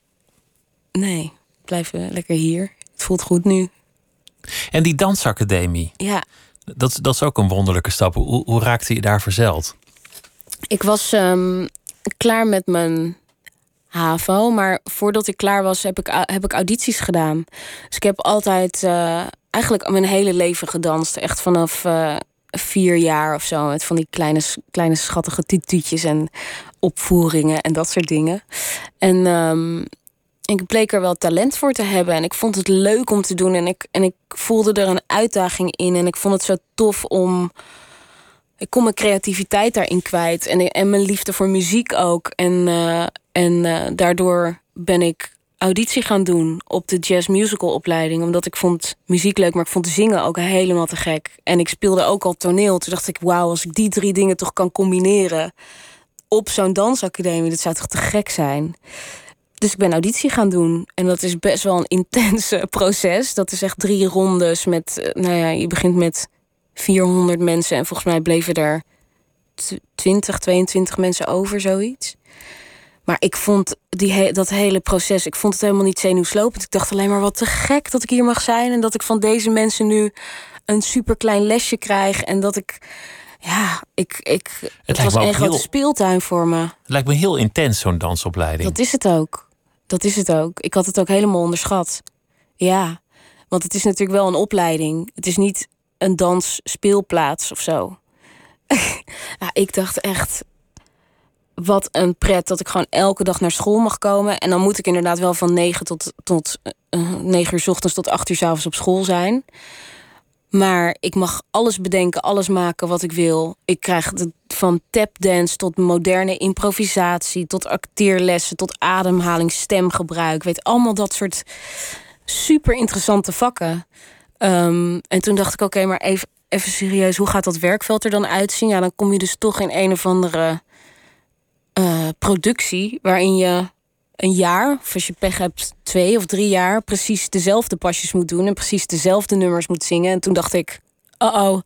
Nee, blijf eh, lekker hier. Het voelt goed nu. En die dansacademie, Ja, dat, dat is ook een wonderlijke stap. Hoe, hoe raakte je daar verzeld? Ik was ehm, klaar met mijn HAVO. Maar voordat ik klaar was, heb ik, heb ik audities gedaan. Dus ik heb altijd eh, eigenlijk mijn hele leven gedanst. Echt vanaf eh, vier jaar of zo. Met van die kleine, kleine schattige tutuutjes en opvoeringen en dat soort dingen. En ehm, ik bleek er wel talent voor te hebben. En ik vond het leuk om te doen. En ik, en ik voelde er een uitdaging in. En ik vond het zo tof om. Ik kon mijn creativiteit daarin kwijt. En, en mijn liefde voor muziek ook. En, eh, en eh, daardoor ben ik auditie gaan doen op de jazz musical opleiding. Omdat ik vond muziek leuk, maar ik vond zingen ook helemaal te gek. En ik speelde ook al toneel. Toen dacht ik, wauw, als ik die drie dingen toch kan combineren op zo'n dansacademie, dat zou toch te gek zijn. Dus ik ben auditie gaan doen. En dat is best wel een intense proces. Dat is echt drie rondes met, eh, nou ja, je begint met 400 mensen. En volgens mij bleven er tw- 20, 22 mensen over, zoiets. Maar ik vond die he- dat hele proces, ik vond het helemaal niet zenuwslopend. Ik dacht alleen maar wat te gek dat ik hier mag zijn. En dat ik van deze mensen nu een super klein lesje krijg. En dat ik, ja, ik, ik, het, was een grote heel- speeltuin voor me. Het lijkt me heel intens, zo'n dansopleiding. Dat is het ook. Dat is het ook. Ik had het ook helemaal onderschat. Ja, want het is natuurlijk wel een opleiding. Het is niet een dansspeelplaats of zo. ja, ik dacht echt. wat een pret dat ik gewoon elke dag naar school mag komen. En dan moet ik inderdaad wel van 9 tot, tot uh, 9 uur s ochtends tot 8 uur s avonds op school zijn. Maar ik mag alles bedenken, alles maken wat ik wil. Ik krijg het van tapdance tot moderne improvisatie, tot acteerlessen, tot ademhaling, stemgebruik. Weet allemaal dat soort super interessante vakken. Um, en toen dacht ik, oké, maar even, even serieus, hoe gaat dat werkveld er dan uitzien? Ja, dan kom je dus toch in een of andere uh, productie waarin je een jaar, of als je pech hebt, twee of drie jaar, precies dezelfde pasjes moet doen en precies dezelfde nummers moet zingen. En toen dacht ik, oh oh,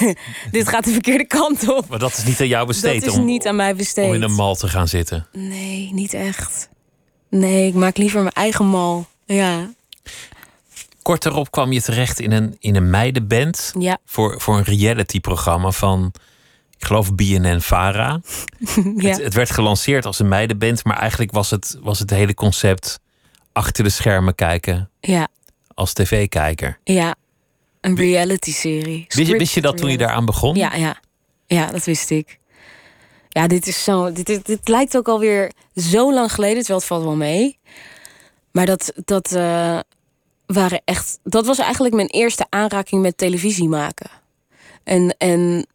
dit gaat de verkeerde kant op. Maar dat is niet aan jou besteed. Dat is om, niet aan mij besteed. Om in een mal te gaan zitten. Nee, niet echt. Nee, ik maak liever mijn eigen mal. Ja. Kort daarop kwam je terecht in een, in een meidenband. Ja. Voor, voor een reality-programma van, ik geloof, BNN Vara. ja. het, het, werd gelanceerd als een meidenband, maar eigenlijk was het, was het hele concept achter de schermen kijken. Ja. Als tv-kijker. Ja. Een reality-serie. Wist, wist, je dat toen je daaraan begon? Ja, ja. Ja, dat wist ik. Ja, dit is zo. Dit, dit, dit lijkt ook alweer zo lang geleden, terwijl het valt wel mee. Maar dat, dat uh, waren echt. Dat was eigenlijk mijn eerste aanraking met televisie maken. En, en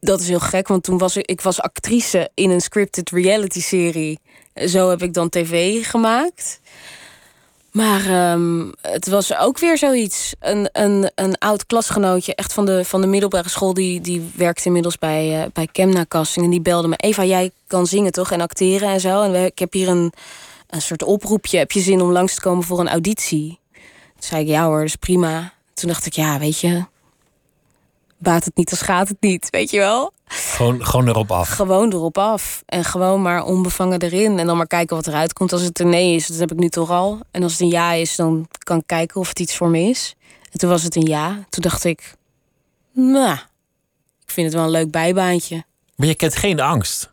dat is heel gek, want toen was ik, ik was actrice in een scripted reality serie. Zo heb ik dan tv gemaakt. Maar um, het was ook weer zoiets. Een, een, een oud klasgenootje, echt van de, van de middelbare school, die, die werkte inmiddels bij, uh, bij Kemna Casting. En die belde me: Eva, jij kan zingen toch? En acteren en zo. En ik heb hier een, een soort oproepje. Heb je zin om langs te komen voor een auditie? Toen zei ik: Ja hoor, dat is prima. Toen dacht ik: Ja, weet je, baat het niet, dan gaat het niet, weet je wel? Gewoon, gewoon erop af. Gewoon erop af. En gewoon maar onbevangen erin. En dan maar kijken wat eruit komt. Als het een nee is, dat heb ik nu toch al. En als het een ja is, dan kan ik kijken of het iets voor me is. En toen was het een ja. Toen dacht ik, nou, ik vind het wel een leuk bijbaantje. Maar je kent geen angst,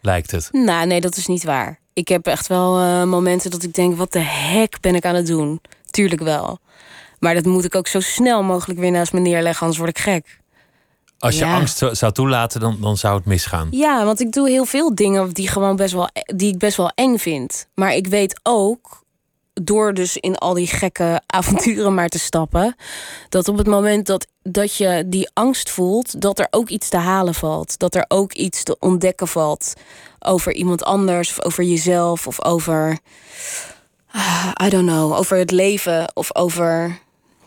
lijkt het. Nou, nee, dat is niet waar. Ik heb echt wel uh, momenten dat ik denk, wat de hek ben ik aan het doen? Tuurlijk wel. Maar dat moet ik ook zo snel mogelijk weer naast me neerleggen, anders word ik gek. Als je ja. angst zou toelaten, dan, dan zou het misgaan. Ja, want ik doe heel veel dingen die, gewoon best wel, die ik best wel eng vind. Maar ik weet ook, door dus in al die gekke avonturen maar te stappen, dat op het moment dat, dat je die angst voelt, dat er ook iets te halen valt. Dat er ook iets te ontdekken valt over iemand anders, of over jezelf, of over. I don't know, over het leven of over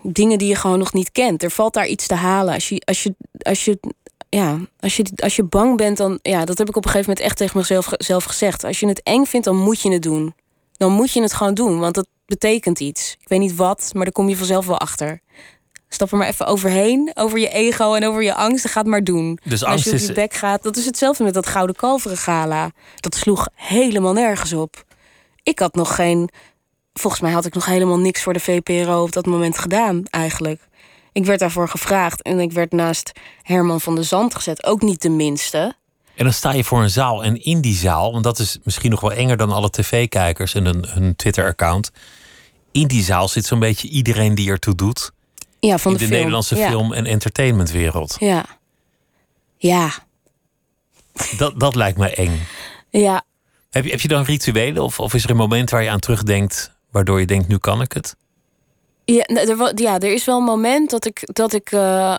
dingen die je gewoon nog niet kent. Er valt daar iets te halen. Als je, als je, als je, ja, als je, als je bang bent, dan. Ja, dat heb ik op een gegeven moment echt tegen mezelf zelf gezegd. Als je het eng vindt, dan moet je het doen. Dan moet je het gewoon doen, want dat betekent iets. Ik weet niet wat, maar daar kom je vanzelf wel achter. Stap er maar even overheen, over je ego en over je angst. Ga het maar doen. Dus als je op je bek gaat, dat is hetzelfde met dat Gouden Kalveren Gala. Dat sloeg helemaal nergens op. Ik had nog geen volgens mij had ik nog helemaal niks voor de VPRO op dat moment gedaan, eigenlijk. Ik werd daarvoor gevraagd en ik werd naast Herman van de Zand gezet, ook niet de minste. En dan sta je voor een zaal en in die zaal, want dat is misschien nog wel enger dan alle tv-kijkers en hun, hun Twitter-account. In die zaal zit zo'n beetje iedereen die ertoe doet. Ja, van in de, de, film. Nederlandse ja. film- en entertainmentwereld. Ja. Ja. Dat, dat lijkt me eng. Ja. Heb je, heb je dan rituelen of, of is er een moment waar je aan terugdenkt waardoor je denkt, nu kan ik het? Ja, er, ja, er is wel een moment dat ik. Dat ik uh,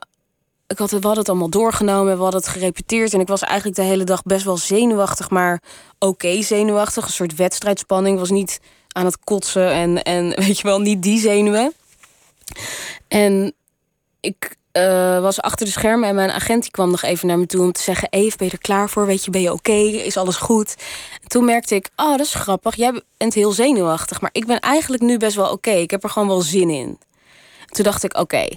ik had, we hadden het allemaal doorgenomen, we hadden het gerepeteerd. En ik was eigenlijk de hele dag best wel zenuwachtig, maar oké zenuwachtig. Een soort wedstrijdspanning. was niet aan het kotsen en, en weet je wel, niet die zenuwen. En ik uh, was achter de schermen en mijn agent die kwam nog even naar me toe om te zeggen: Eve, ben je er klaar voor? Weet je, ben je oké? Is alles goed? En toen merkte ik: Oh, dat is grappig. Jij bent heel zenuwachtig, maar ik ben eigenlijk nu best wel oké. Ik heb er gewoon wel zin in. En toen dacht ik: Oké,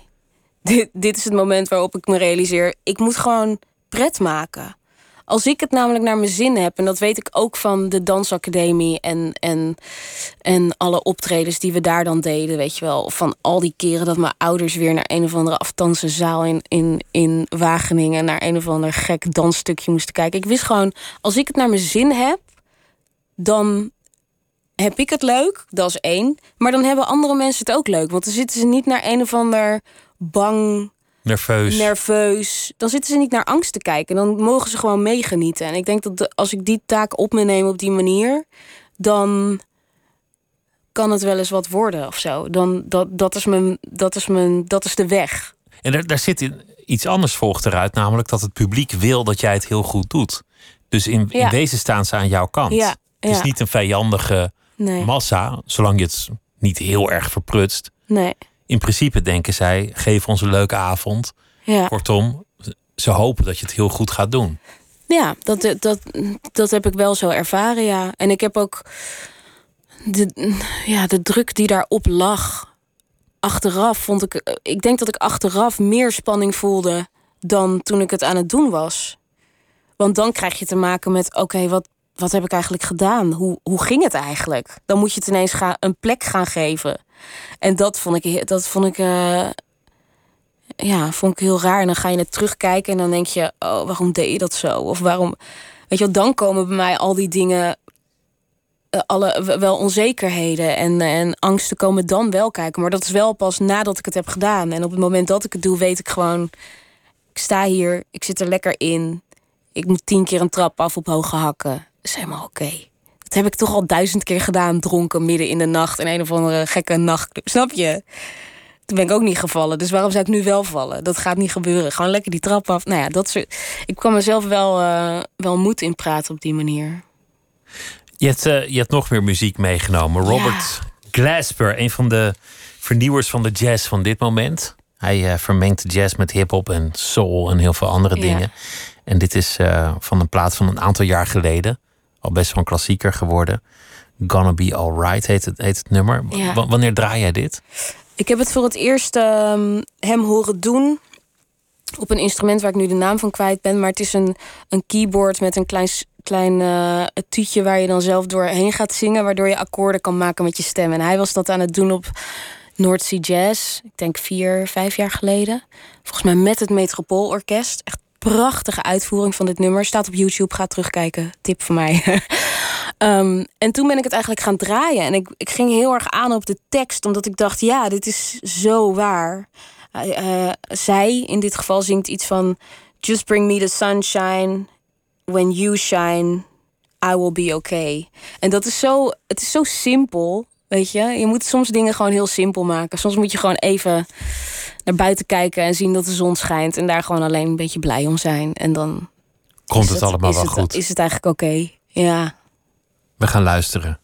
dit, dit is het moment waarop ik me realiseer: ik moet gewoon pret maken. Als ik het namelijk naar mijn zin heb, en dat weet ik ook van de dansacademie en, en, en alle optredens die we daar dan deden, weet je wel. Van al die keren dat mijn ouders weer naar een of andere aftanse zaal in, in, in Wageningen naar een of ander gek dansstukje moesten kijken. Ik wist gewoon, als ik het naar mijn zin heb, dan heb ik het leuk, dat is één. Maar dan hebben andere mensen het ook leuk. Want dan zitten ze niet naar een of ander bang Nerveus. nerveus. Dan zitten ze niet naar angst te kijken. Dan mogen ze gewoon meegenieten. En ik denk dat de- als ik die taak op me neem op die manier, dan kan het wel eens wat worden of zo. Dan, dat, dat, is mijn, dat, is mijn, dat is de weg. En daar, daar zit in- iets anders volgt eruit, namelijk dat het publiek wil dat jij het heel goed doet. Dus in, in Ja. wezen staan ze aan jouw kant. Ja, Het is ja. niet een vijandige Nee, massa, zolang je het niet heel erg verprutst. nee. In principe denken zij, geef ons een leuke avond. Ja. Kortom, ze hopen dat je het heel goed gaat doen. Ja, dat, dat, dat heb ik wel zo ervaren, ja. En ik heb ook de, ja, de druk die daarop lag. Achteraf vond ik... Ik denk dat ik achteraf meer spanning voelde... dan toen ik het aan het doen was. Want dan krijg je te maken met... oké, wat, wat heb ik eigenlijk gedaan? Hoe, hoe ging het eigenlijk? Dan moet je het ineens gaan, een plek gaan geven. En dat vond ik, dat vond ik eh, ja, vond ik heel raar. En dan ga je het terugkijken en dan denk je, oh, waarom deed je dat zo? Of waarom, weet je wel, dan komen bij mij al die dingen, eh, alle wel onzekerheden en, en angsten komen dan wel kijken. Maar dat is wel pas nadat ik het heb gedaan. En op het moment dat ik het doe, weet ik gewoon, ik sta hier, ik zit er lekker in. Ik moet tien keer een trap af op hoge hakken. Dat is helemaal oké. Dat heb ik toch al duizend keer gedaan, dronken midden in de nacht in een of andere gekke nachtclub. Snap je? Toen ben ik ook niet gevallen. Dus waarom zou ik nu wel vallen? Dat gaat niet gebeuren. Gewoon lekker die trap af. Nou ja, dat soort. Ik kwam mezelf wel, eh, wel moed in praten op die manier. Je hebt, eh, je hebt nog meer muziek meegenomen. Robert Glasper, een van de vernieuwers van de jazz van dit moment. Hij eh, vermengt jazz met hip-hop en soul en heel veel andere Ja. dingen. En dit is van een plaat van een aantal jaar geleden. Al best wel een klassieker geworden. Gonna Be Alright heet het, heet het nummer. Ja. wanneer draai jij dit? Ik heb het voor het eerst ehm, hem horen doen. Op een instrument waar ik nu de naam van kwijt ben. Maar het is een, een keyboard met een klein, klein eh, tuutje waar je dan zelf doorheen gaat zingen. Waardoor je akkoorden kan maken met je stem. En hij was dat aan het doen op North Sea Jazz. Ik denk vier, vijf jaar geleden. Volgens mij met het Metropoolorkest. Echt prachtige uitvoering van dit nummer. Staat op YouTube, ga terugkijken. Tip van mij. Ehm, en toen ben ik het eigenlijk gaan draaien. En ik, ik ging heel erg aan op de tekst, omdat ik dacht: ja, dit is zo waar. Eh, eh, zij in dit geval zingt iets van: Just bring me the sunshine. When you shine, I will be okay. En dat is zo, het is zo simpel. Weet je, je moet soms dingen gewoon heel simpel maken. Soms moet je gewoon even naar buiten kijken en zien dat de zon schijnt. En daar gewoon alleen een beetje blij om zijn. En dan Komt het allemaal is wel het, goed? Is het eigenlijk oké? Ja. We gaan luisteren.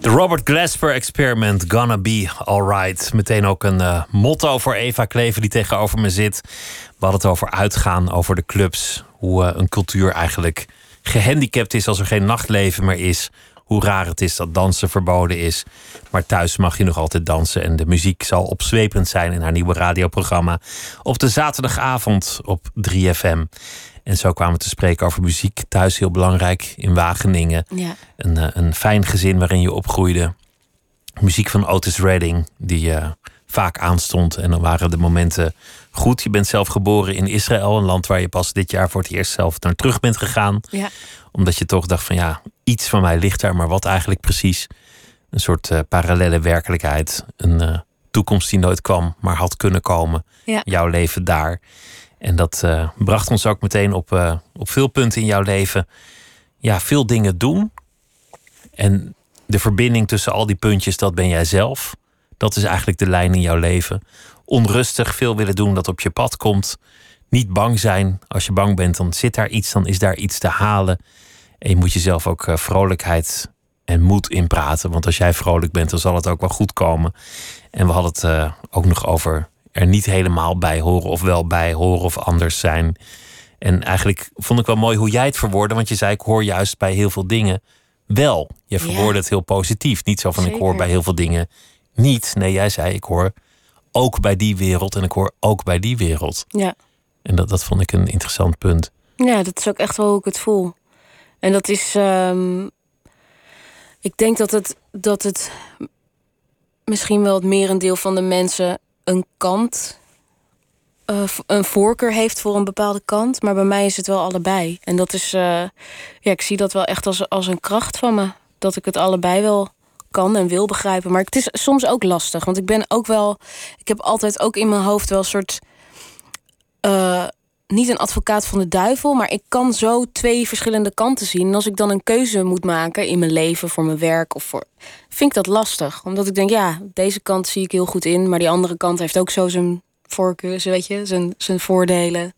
De Robert Glasper Experiment, Gonna Be Alright. Meteen ook een uh, motto voor Eva Kleven die tegenover me zit. We hadden het over uitgaan, over de clubs. Hoe uh, een cultuur eigenlijk gehandicapt is als er geen nachtleven meer is. Hoe raar het is dat dansen verboden is. Maar thuis mag je nog altijd dansen. En de muziek zal opzwepend zijn in haar nieuwe radioprogramma. Op de zaterdagavond op 3FM. En zo kwamen we te spreken over muziek. Thuis heel belangrijk in Wageningen. Ja. Een, uh, een fijn gezin waarin je opgroeide. Muziek van Otis Redding, die uh, vaak aanstond. En dan waren de momenten goed. Je bent zelf geboren in Israël, een land waar je pas dit jaar voor het eerst zelf naar terug bent gegaan. Ja. Omdat je toch dacht van ja, iets van mij ligt daar, maar wat eigenlijk precies? Een soort uh, parallele werkelijkheid. Een toekomst die nooit kwam, maar had kunnen komen. Ja. Jouw leven daar. En dat uh, bracht ons ook meteen op, op veel punten in jouw leven. Ja, veel dingen doen. En de verbinding tussen al die puntjes, dat ben jij zelf. Dat is eigenlijk de lijn in jouw leven. Onrustig, veel willen doen dat op je pad komt. Niet bang zijn. Als je bang bent, dan zit daar iets, dan is daar iets te halen. En je moet jezelf ook uh, vrolijkheid en moed inpraten. Want als jij vrolijk bent, dan zal het ook wel goed komen. En we hadden het ook nog over er niet helemaal bij horen of wel bij horen of anders zijn. En eigenlijk vond ik wel mooi hoe jij het verwoordde, want je zei ik hoor juist bij heel veel dingen wel. Je verwoordde ja. het heel positief. Niet zo van Zeker. ik hoor bij heel veel dingen niet. Nee, jij zei ik hoor ook bij die wereld en ik hoor ook bij die wereld. Ja. En dat, dat vond ik een interessant punt. Ja, dat is ook echt wel hoe ik het voel. En dat is. Um, ik denk dat het, dat het misschien wel het merendeel van de mensen een kant, uh, een voorkeur heeft voor een bepaalde kant. Maar bij mij is het wel allebei. En dat is, uh, ja, ik zie dat wel echt als, als een kracht van me. Dat ik het allebei wel kan en wil begrijpen. Maar het is soms ook lastig. Want ik ben ook wel, ik heb altijd ook in mijn hoofd wel een soort. Uh, niet een advocaat van de duivel, maar ik kan zo twee verschillende kanten zien. En als ik dan een keuze moet maken in mijn leven, voor mijn werk of voor. vind ik dat lastig. Omdat ik denk, ja, deze kant zie ik heel goed in, maar die andere kant heeft ook zo zijn voorkeur, weet je, zijn, zijn voordelen.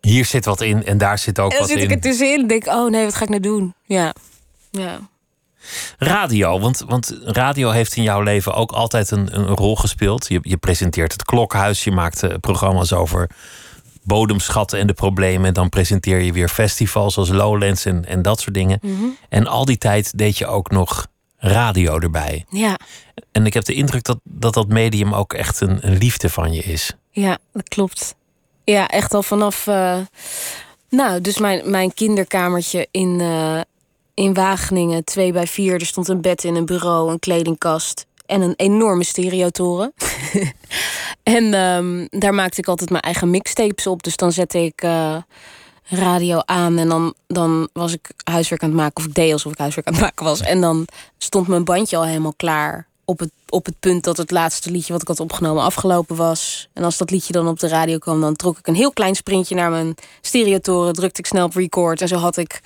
Hier zit wat in en daar zit ook en wat in. Dan zit ik er tussenin en denk, oh nee, wat ga ik nou doen? Ja. ja. Radio, want, want radio heeft in jouw leven ook altijd een, een rol gespeeld. Je, je presenteert het klokhuis, je maakt programma's over bodemschatten en de problemen. En dan presenteer je weer festivals als Lowlands en, en dat soort dingen. Mhm. En al die tijd deed je ook nog radio erbij. Ja. En ik heb de indruk dat dat, dat medium ook echt een, een liefde van je is. Ja, dat klopt. Ja, echt al vanaf. Uh, nou, dus mijn, mijn kinderkamertje in, uh, in Wageningen, 2 bij 4. Er stond een bed in, een bureau, een kledingkast en een enorme stereotoren. en um, daar maakte ik altijd mijn eigen mixtapes op. Dus dan zette ik uh, radio aan en dan, dan was ik huiswerk aan het maken. Of ik deed alsof ik huiswerk aan het maken was. En dan stond mijn bandje al helemaal klaar. Op het, op het punt dat het laatste liedje wat ik had opgenomen afgelopen was. En als dat liedje dan op de radio kwam, dan trok ik een heel klein sprintje naar mijn stereotoren. Drukte ik snel op record. En zo had ik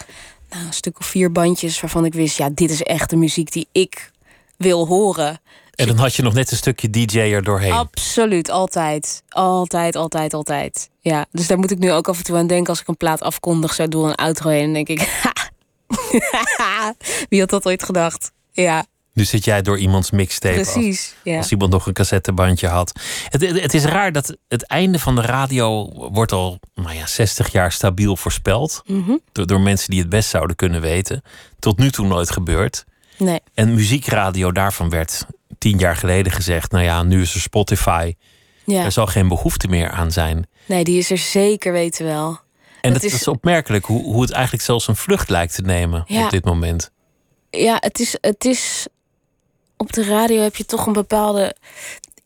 nou, een stuk of vier bandjes waarvan ik wist, ja, dit is echt de muziek die ik wil horen. En dan had je nog net een stukje DJ er doorheen. Absoluut, altijd. Altijd, altijd, altijd. Ja, dus daar moet ik nu ook af en toe aan denken als ik een plaat afkondig, zo door een outro heen. Dan denk ik, wie had dat ooit gedacht? Ja. Nu zit jij door iemands mixtape. Precies. Als, ja. als iemand nog een cassettebandje had. Het, het, het, is raar dat het einde van de radio wordt al nou ja, 60 jaar stabiel voorspeld. Mm -hmm. door, door mensen die het best zouden kunnen weten. Tot nu toe nooit gebeurd. Nee. En muziekradio, daarvan werd tien jaar geleden gezegd: nou ja, nu is er Spotify. Ja. Er zal geen behoefte meer aan zijn. Nee, die is er zeker weten wel. En het is... is opmerkelijk hoe, hoe het eigenlijk zelfs een vlucht lijkt te nemen ja. op dit moment. Ja, het is, het is. Op de radio heb je toch een bepaalde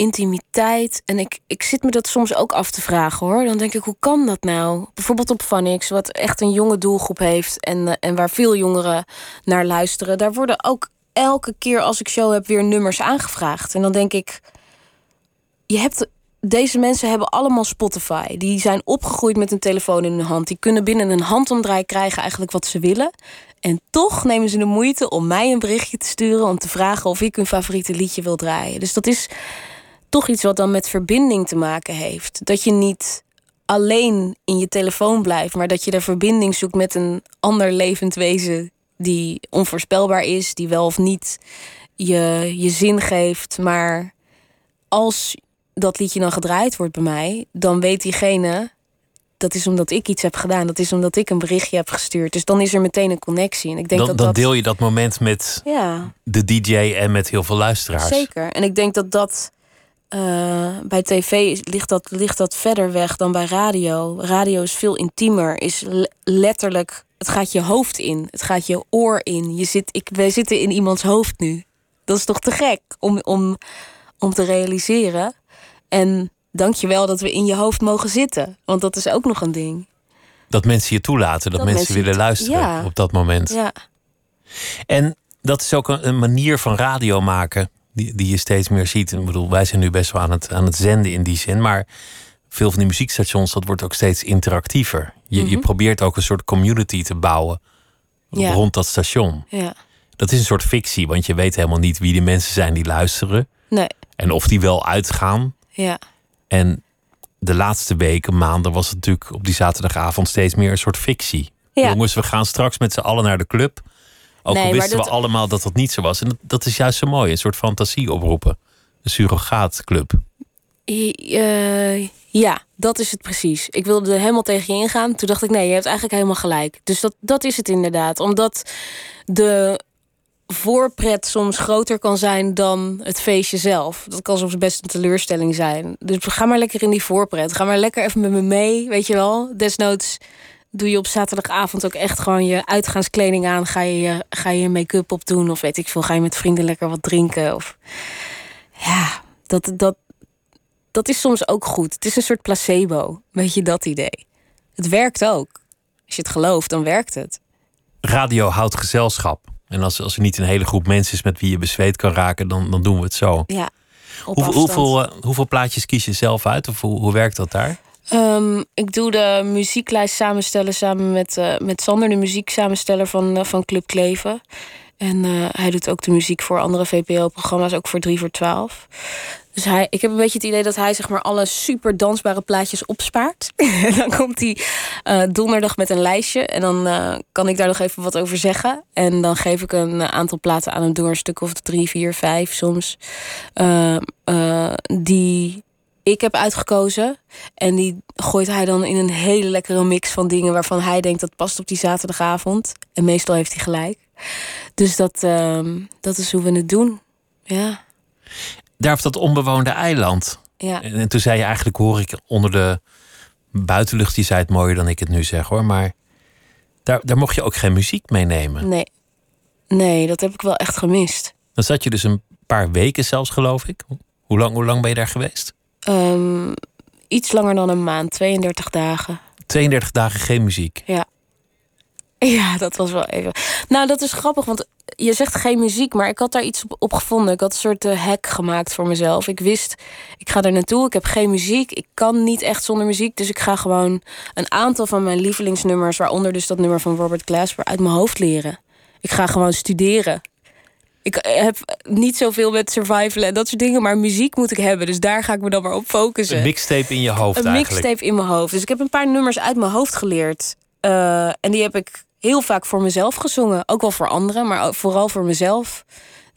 intimiteit. En ik, ik zit me dat soms ook af te vragen hoor. Dan denk ik, hoe kan dat nou? Bijvoorbeeld op Phonics, wat echt een jonge doelgroep heeft. En, en waar veel jongeren naar luisteren. Daar worden ook elke keer als ik show heb weer nummers aangevraagd. En dan denk ik, je hebt deze mensen hebben allemaal Spotify. Die zijn opgegroeid met een telefoon in hun hand. Die kunnen binnen een handomdraai krijgen eigenlijk wat ze willen. En toch nemen ze de moeite om mij een berichtje te sturen om te vragen of ik hun favoriete liedje wil draaien. Dus dat is toch iets wat dan met verbinding te maken heeft. Dat je niet alleen in je telefoon blijft, maar dat je de verbinding zoekt met een ander levend wezen die onvoorspelbaar is, die wel of niet je, je zin geeft. Maar als dat liedje dan gedraaid wordt bij mij, dan weet diegene dat is omdat ik iets heb gedaan. Dat is omdat ik een berichtje heb gestuurd. Dus dan is er meteen een connectie. En ik denk dan, dat dan dat, deel je dat moment met Ja, de DJ en met heel veel luisteraars. zeker. En ik denk dat dat eh, bij tv ligt dat, ligt dat verder weg dan bij radio. Radio is veel intiemer. Is le- letterlijk, het gaat je hoofd in. Het gaat je oor in. Je zit, ik, wij zitten in iemands hoofd nu. Dat is toch te gek om, om, om te realiseren. En dank je wel dat we in je hoofd mogen zitten. Want dat is ook nog een ding. Dat mensen je toelaten, dat, Dat mensen, mensen willen luisteren ja. op dat moment. Ja. En dat is ook een, een manier van radio maken die, die je steeds meer ziet. Ik bedoel, wij zijn nu best wel aan het, aan het zenden in die zin. Maar veel van die muziekstations, dat wordt ook steeds interactiever. Je, je probeert ook een soort community te bouwen Mhm. Ja. rond dat station. ja. Dat is een soort fictie, want je weet helemaal niet wie de mensen zijn die luisteren. Nee. En of die wel uitgaan. Ja. En de laatste weken, maanden, was het natuurlijk op die zaterdagavond steeds meer een soort fictie. Ja. Jongens, we gaan straks met z'n allen naar de club. Ook Nee, al wisten dat- we allemaal dat dat niet zo was. En dat, dat is juist zo mooi, een soort fantasie oproepen. Een surrogaatclub. Eh, ja, dat is het precies. Ik wilde er helemaal tegen je ingaan. Toen dacht ik, nee, je hebt eigenlijk helemaal gelijk. Dus dat, dat is het inderdaad. Omdat de voorpret soms groter kan zijn dan het feestje zelf. Dat kan soms best een teleurstelling zijn. Dus ga maar lekker in die voorpret. Ga maar lekker even met me mee, weet je wel. Desnoods doe je op zaterdagavond ook echt gewoon je uitgaanskleding aan. Ga je ga je je make-up op doen of weet ik veel. Ga je met vrienden lekker wat drinken. Of... Ja, dat, dat, dat is soms ook goed. Het is een soort placebo. Weet je dat idee? Het werkt ook. Als je het gelooft, dan werkt het. Radio houdt gezelschap. En als, als er niet een hele groep mensen is met wie je bezweet kan raken, dan, dan doen we het zo. Ja. Hoeveel, afstand. hoeveel, eh, hoeveel plaatjes kies je zelf uit? Of hoe, hoe werkt dat daar? Ehm, ik doe de muzieklijst samenstellen samen met, eh, met Sander, de muzieksamensteller van, eh, van Club Kleven. En eh, hij doet ook de muziek voor andere VPO-programma's, ook voor 3 voor 12. Dus hij, ik heb een beetje het idee dat hij zeg maar alle super dansbare plaatjes opspaart. en dan komt hij donderdag met een lijstje. En dan kan ik daar nog even wat over zeggen. En dan geef ik een aantal platen aan hem door, een stuk of drie, vier, vijf soms. Eh, eh, die ik heb uitgekozen. En die gooit hij dan in een hele lekkere mix van dingen waarvan hij denkt dat past op die zaterdagavond. En meestal heeft hij gelijk. Dus dat, ehm, dat is hoe we het doen. Ja, Daar op dat onbewoonde eiland. ja. En, en toen zei je eigenlijk, hoor ik onder de buitenlucht, je zei het mooier dan ik het nu zeg hoor. Maar daar, daar mocht je ook geen muziek meenemen. Nee. Nee, dat heb ik wel echt gemist. Dan zat je dus een paar weken zelfs, geloof ik. Hoe lang, hoe lang ben je daar geweest? Ehm, iets langer dan een maand, 32 dagen. 32 dagen geen muziek. Ja. Ja, dat was wel even. Nou, dat is grappig, want je zegt geen muziek, maar ik had daar iets op, op gevonden. Ik had een soort eh, hack gemaakt voor mezelf. Ik wist, ik ga er naartoe, ik heb geen muziek. Ik kan niet echt zonder muziek, dus ik ga gewoon een aantal van mijn lievelingsnummers, waaronder dus dat nummer van Robert Glasper, uit mijn hoofd leren. Ik ga gewoon studeren. Ik heb niet zoveel met survival en dat soort dingen, maar muziek moet ik hebben. Dus daar ga ik me dan maar op focussen Een mixtape in je hoofd een eigenlijk. mixtape in mijn hoofd. Dus ik heb een paar nummers uit mijn hoofd geleerd. Eh, en die heb ik heel vaak voor mezelf gezongen. Ook wel voor anderen, maar vooral voor mezelf.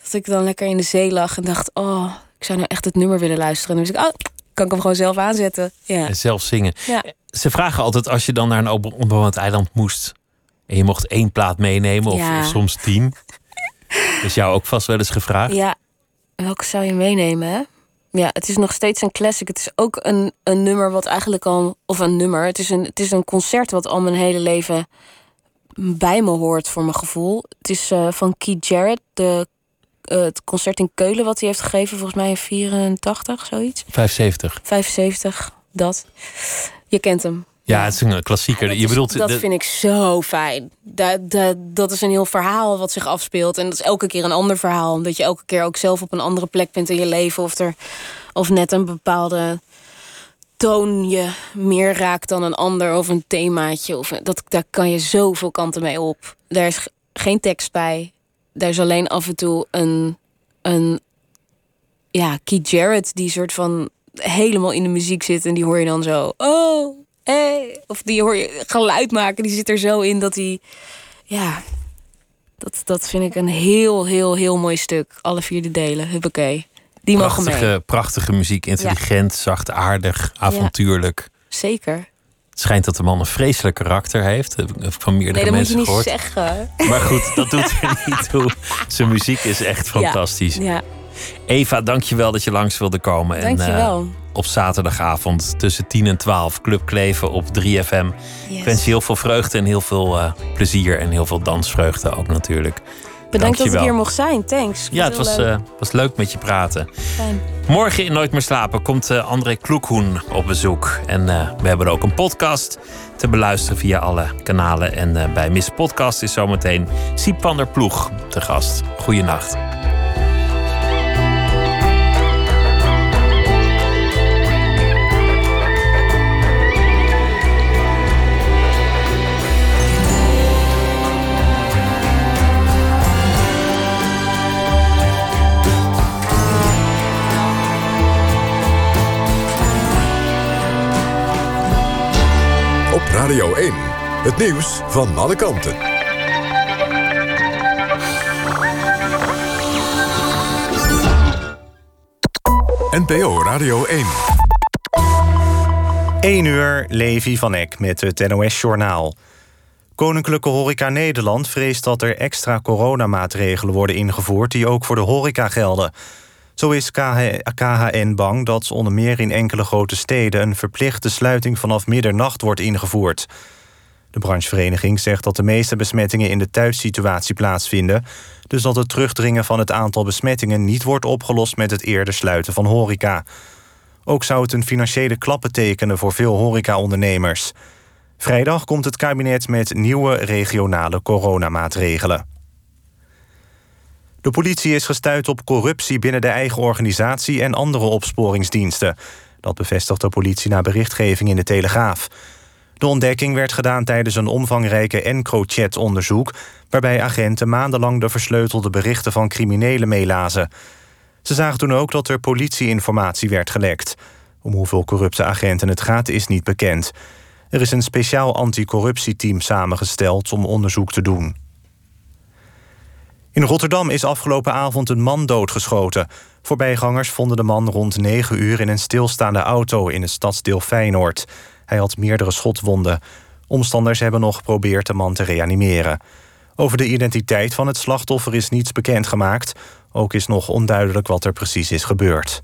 Dat ik dan lekker in de zee lag en dacht... oh, ik zou nou echt het nummer willen luisteren. En dan wist ik, oh, kan ik hem gewoon zelf aanzetten. Ja. En zelf zingen. Ja. Ze vragen altijd als je dan naar een onbewoond eiland moest. En je mocht één plaat meenemen, of, Ja. of soms tien. Is jou ook vast wel eens gevraagd. ja, welke zou je meenemen, hè? Ja, het is nog steeds een classic. Het is ook een, een nummer wat eigenlijk al... Of een nummer, het is een, het is een concert wat al mijn hele leven bij me hoort, voor mijn gevoel. Het is eh, van Keith Jarrett, de, eh, het concert in Keulen wat hij heeft gegeven, volgens mij in 84, zoiets. 75. 75, dat. Je kent hem. Ja, het is een klassieker. Dat je is- bedoelt, dat de- vind ik zo fijn. Dat, dat, dat is een heel verhaal wat zich afspeelt. En dat is elke keer een ander verhaal. Omdat je elke keer ook zelf op een andere plek bent in je leven. Of, er, of net een bepaalde toon je meer raakt dan een ander of een themaatje. Of, dat, daar kan je zoveel kanten mee op. Daar is geen tekst bij. Daar is alleen af en toe een, een ja, Keith Jarrett die soort van helemaal in de muziek zit. En die hoor je dan zo, oh, hey. Of die hoor je geluid maken, die zit er zo in dat hij, ja... Dat, dat vind ik een heel, heel, heel mooi stuk. Alle vier de delen, huppakee. Die mogen Prachtige, mee. prachtige muziek, intelligent, zachtaardig, avontuurlijk. Zeker. Het schijnt dat de man een vreselijk karakter heeft. Dat heb ik van meerdere Nee, dat moet je niet gehoord. zeggen. Maar goed, dat doet er niet toe. Zijn muziek is echt fantastisch. Ja, Eva, dankjewel dat je langs wilde komen. Dankjewel. En, eh, op zaterdagavond tussen 10 en 12, Club Kleven op 3FM. Yes. Ik wens je heel veel vreugde en heel veel eh, plezier en heel veel dansvreugde ook natuurlijk. Bedankt dat ik hier mocht zijn. Thanks. Ja, het was, leuk. eh, was leuk met je praten. Fijn. Morgen in Nooit meer slapen komt eh, André Kloekhoen op bezoek. En we hebben ook een podcast te beluisteren via alle kanalen. En bij Miss Podcast is zometeen Siep van der Ploeg te gast. Goeienacht. Radio 1. Het nieuws van alle kanten. NPO Radio 1. 1 uur, Levi van Eck met het NOS-journaal. Koninklijke Horeca Nederland vreest dat er extra coronamaatregelen worden ingevoerd... die ook voor de horeca gelden. Zo is KH KHN bang dat onder meer in enkele grote steden... een verplichte sluiting vanaf middernacht wordt ingevoerd. De branchevereniging zegt dat de meeste besmettingen in de thuissituatie plaatsvinden... dus dat het terugdringen van het aantal besmettingen niet wordt opgelost... met het eerder sluiten van horeca. Ook zou het een financiële klap betekenen voor veel horecaondernemers. Vrijdag komt het kabinet met nieuwe regionale coronamaatregelen. De politie is gestuurd op corruptie binnen de eigen organisatie en andere opsporingsdiensten. Dat bevestigt de politie na berichtgeving in de Telegraaf. De ontdekking werd gedaan tijdens een omvangrijke EncroChat-onderzoek... waarbij agenten maandenlang de versleutelde berichten van criminelen meelazen. Ze zagen toen ook dat er politieinformatie werd gelekt. Om hoeveel corrupte agenten het gaat is niet bekend. Er is een speciaal anticorruptieteam samengesteld om onderzoek te doen. In Rotterdam is afgelopen avond een man doodgeschoten. Voorbijgangers vonden de man rond 9 uur in een stilstaande auto in het stadsdeel Feyenoord. Hij had meerdere schotwonden. Omstanders hebben nog geprobeerd de man te reanimeren. Over de identiteit van het slachtoffer is niets bekendgemaakt. Ook is nog onduidelijk wat er precies is gebeurd.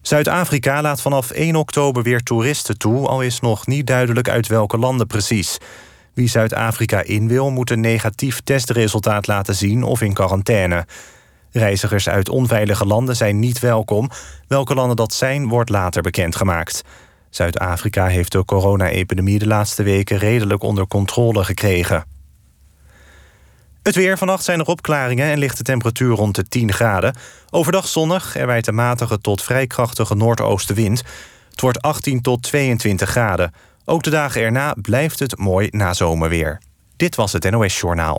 Zuid-Afrika laat vanaf 1 oktober weer toeristen toe, al is nog niet duidelijk uit welke landen precies. Wie Zuid-Afrika in wil, moet een negatief testresultaat laten zien of in quarantaine. Reizigers uit onveilige landen zijn niet welkom. Welke landen dat zijn, wordt later bekendgemaakt. Zuid-Afrika heeft de corona-epidemie de laatste weken redelijk onder controle gekregen. Het weer. Vannacht zijn er opklaringen en ligt de temperatuur rond de 10 graden. Overdag zonnig. Er wijdt een matige tot vrij krachtige noordoostenwind. Het wordt 18 tot 22 graden. Ook de dagen erna blijft het mooi nazomerweer. Dit was het NOS Journaal.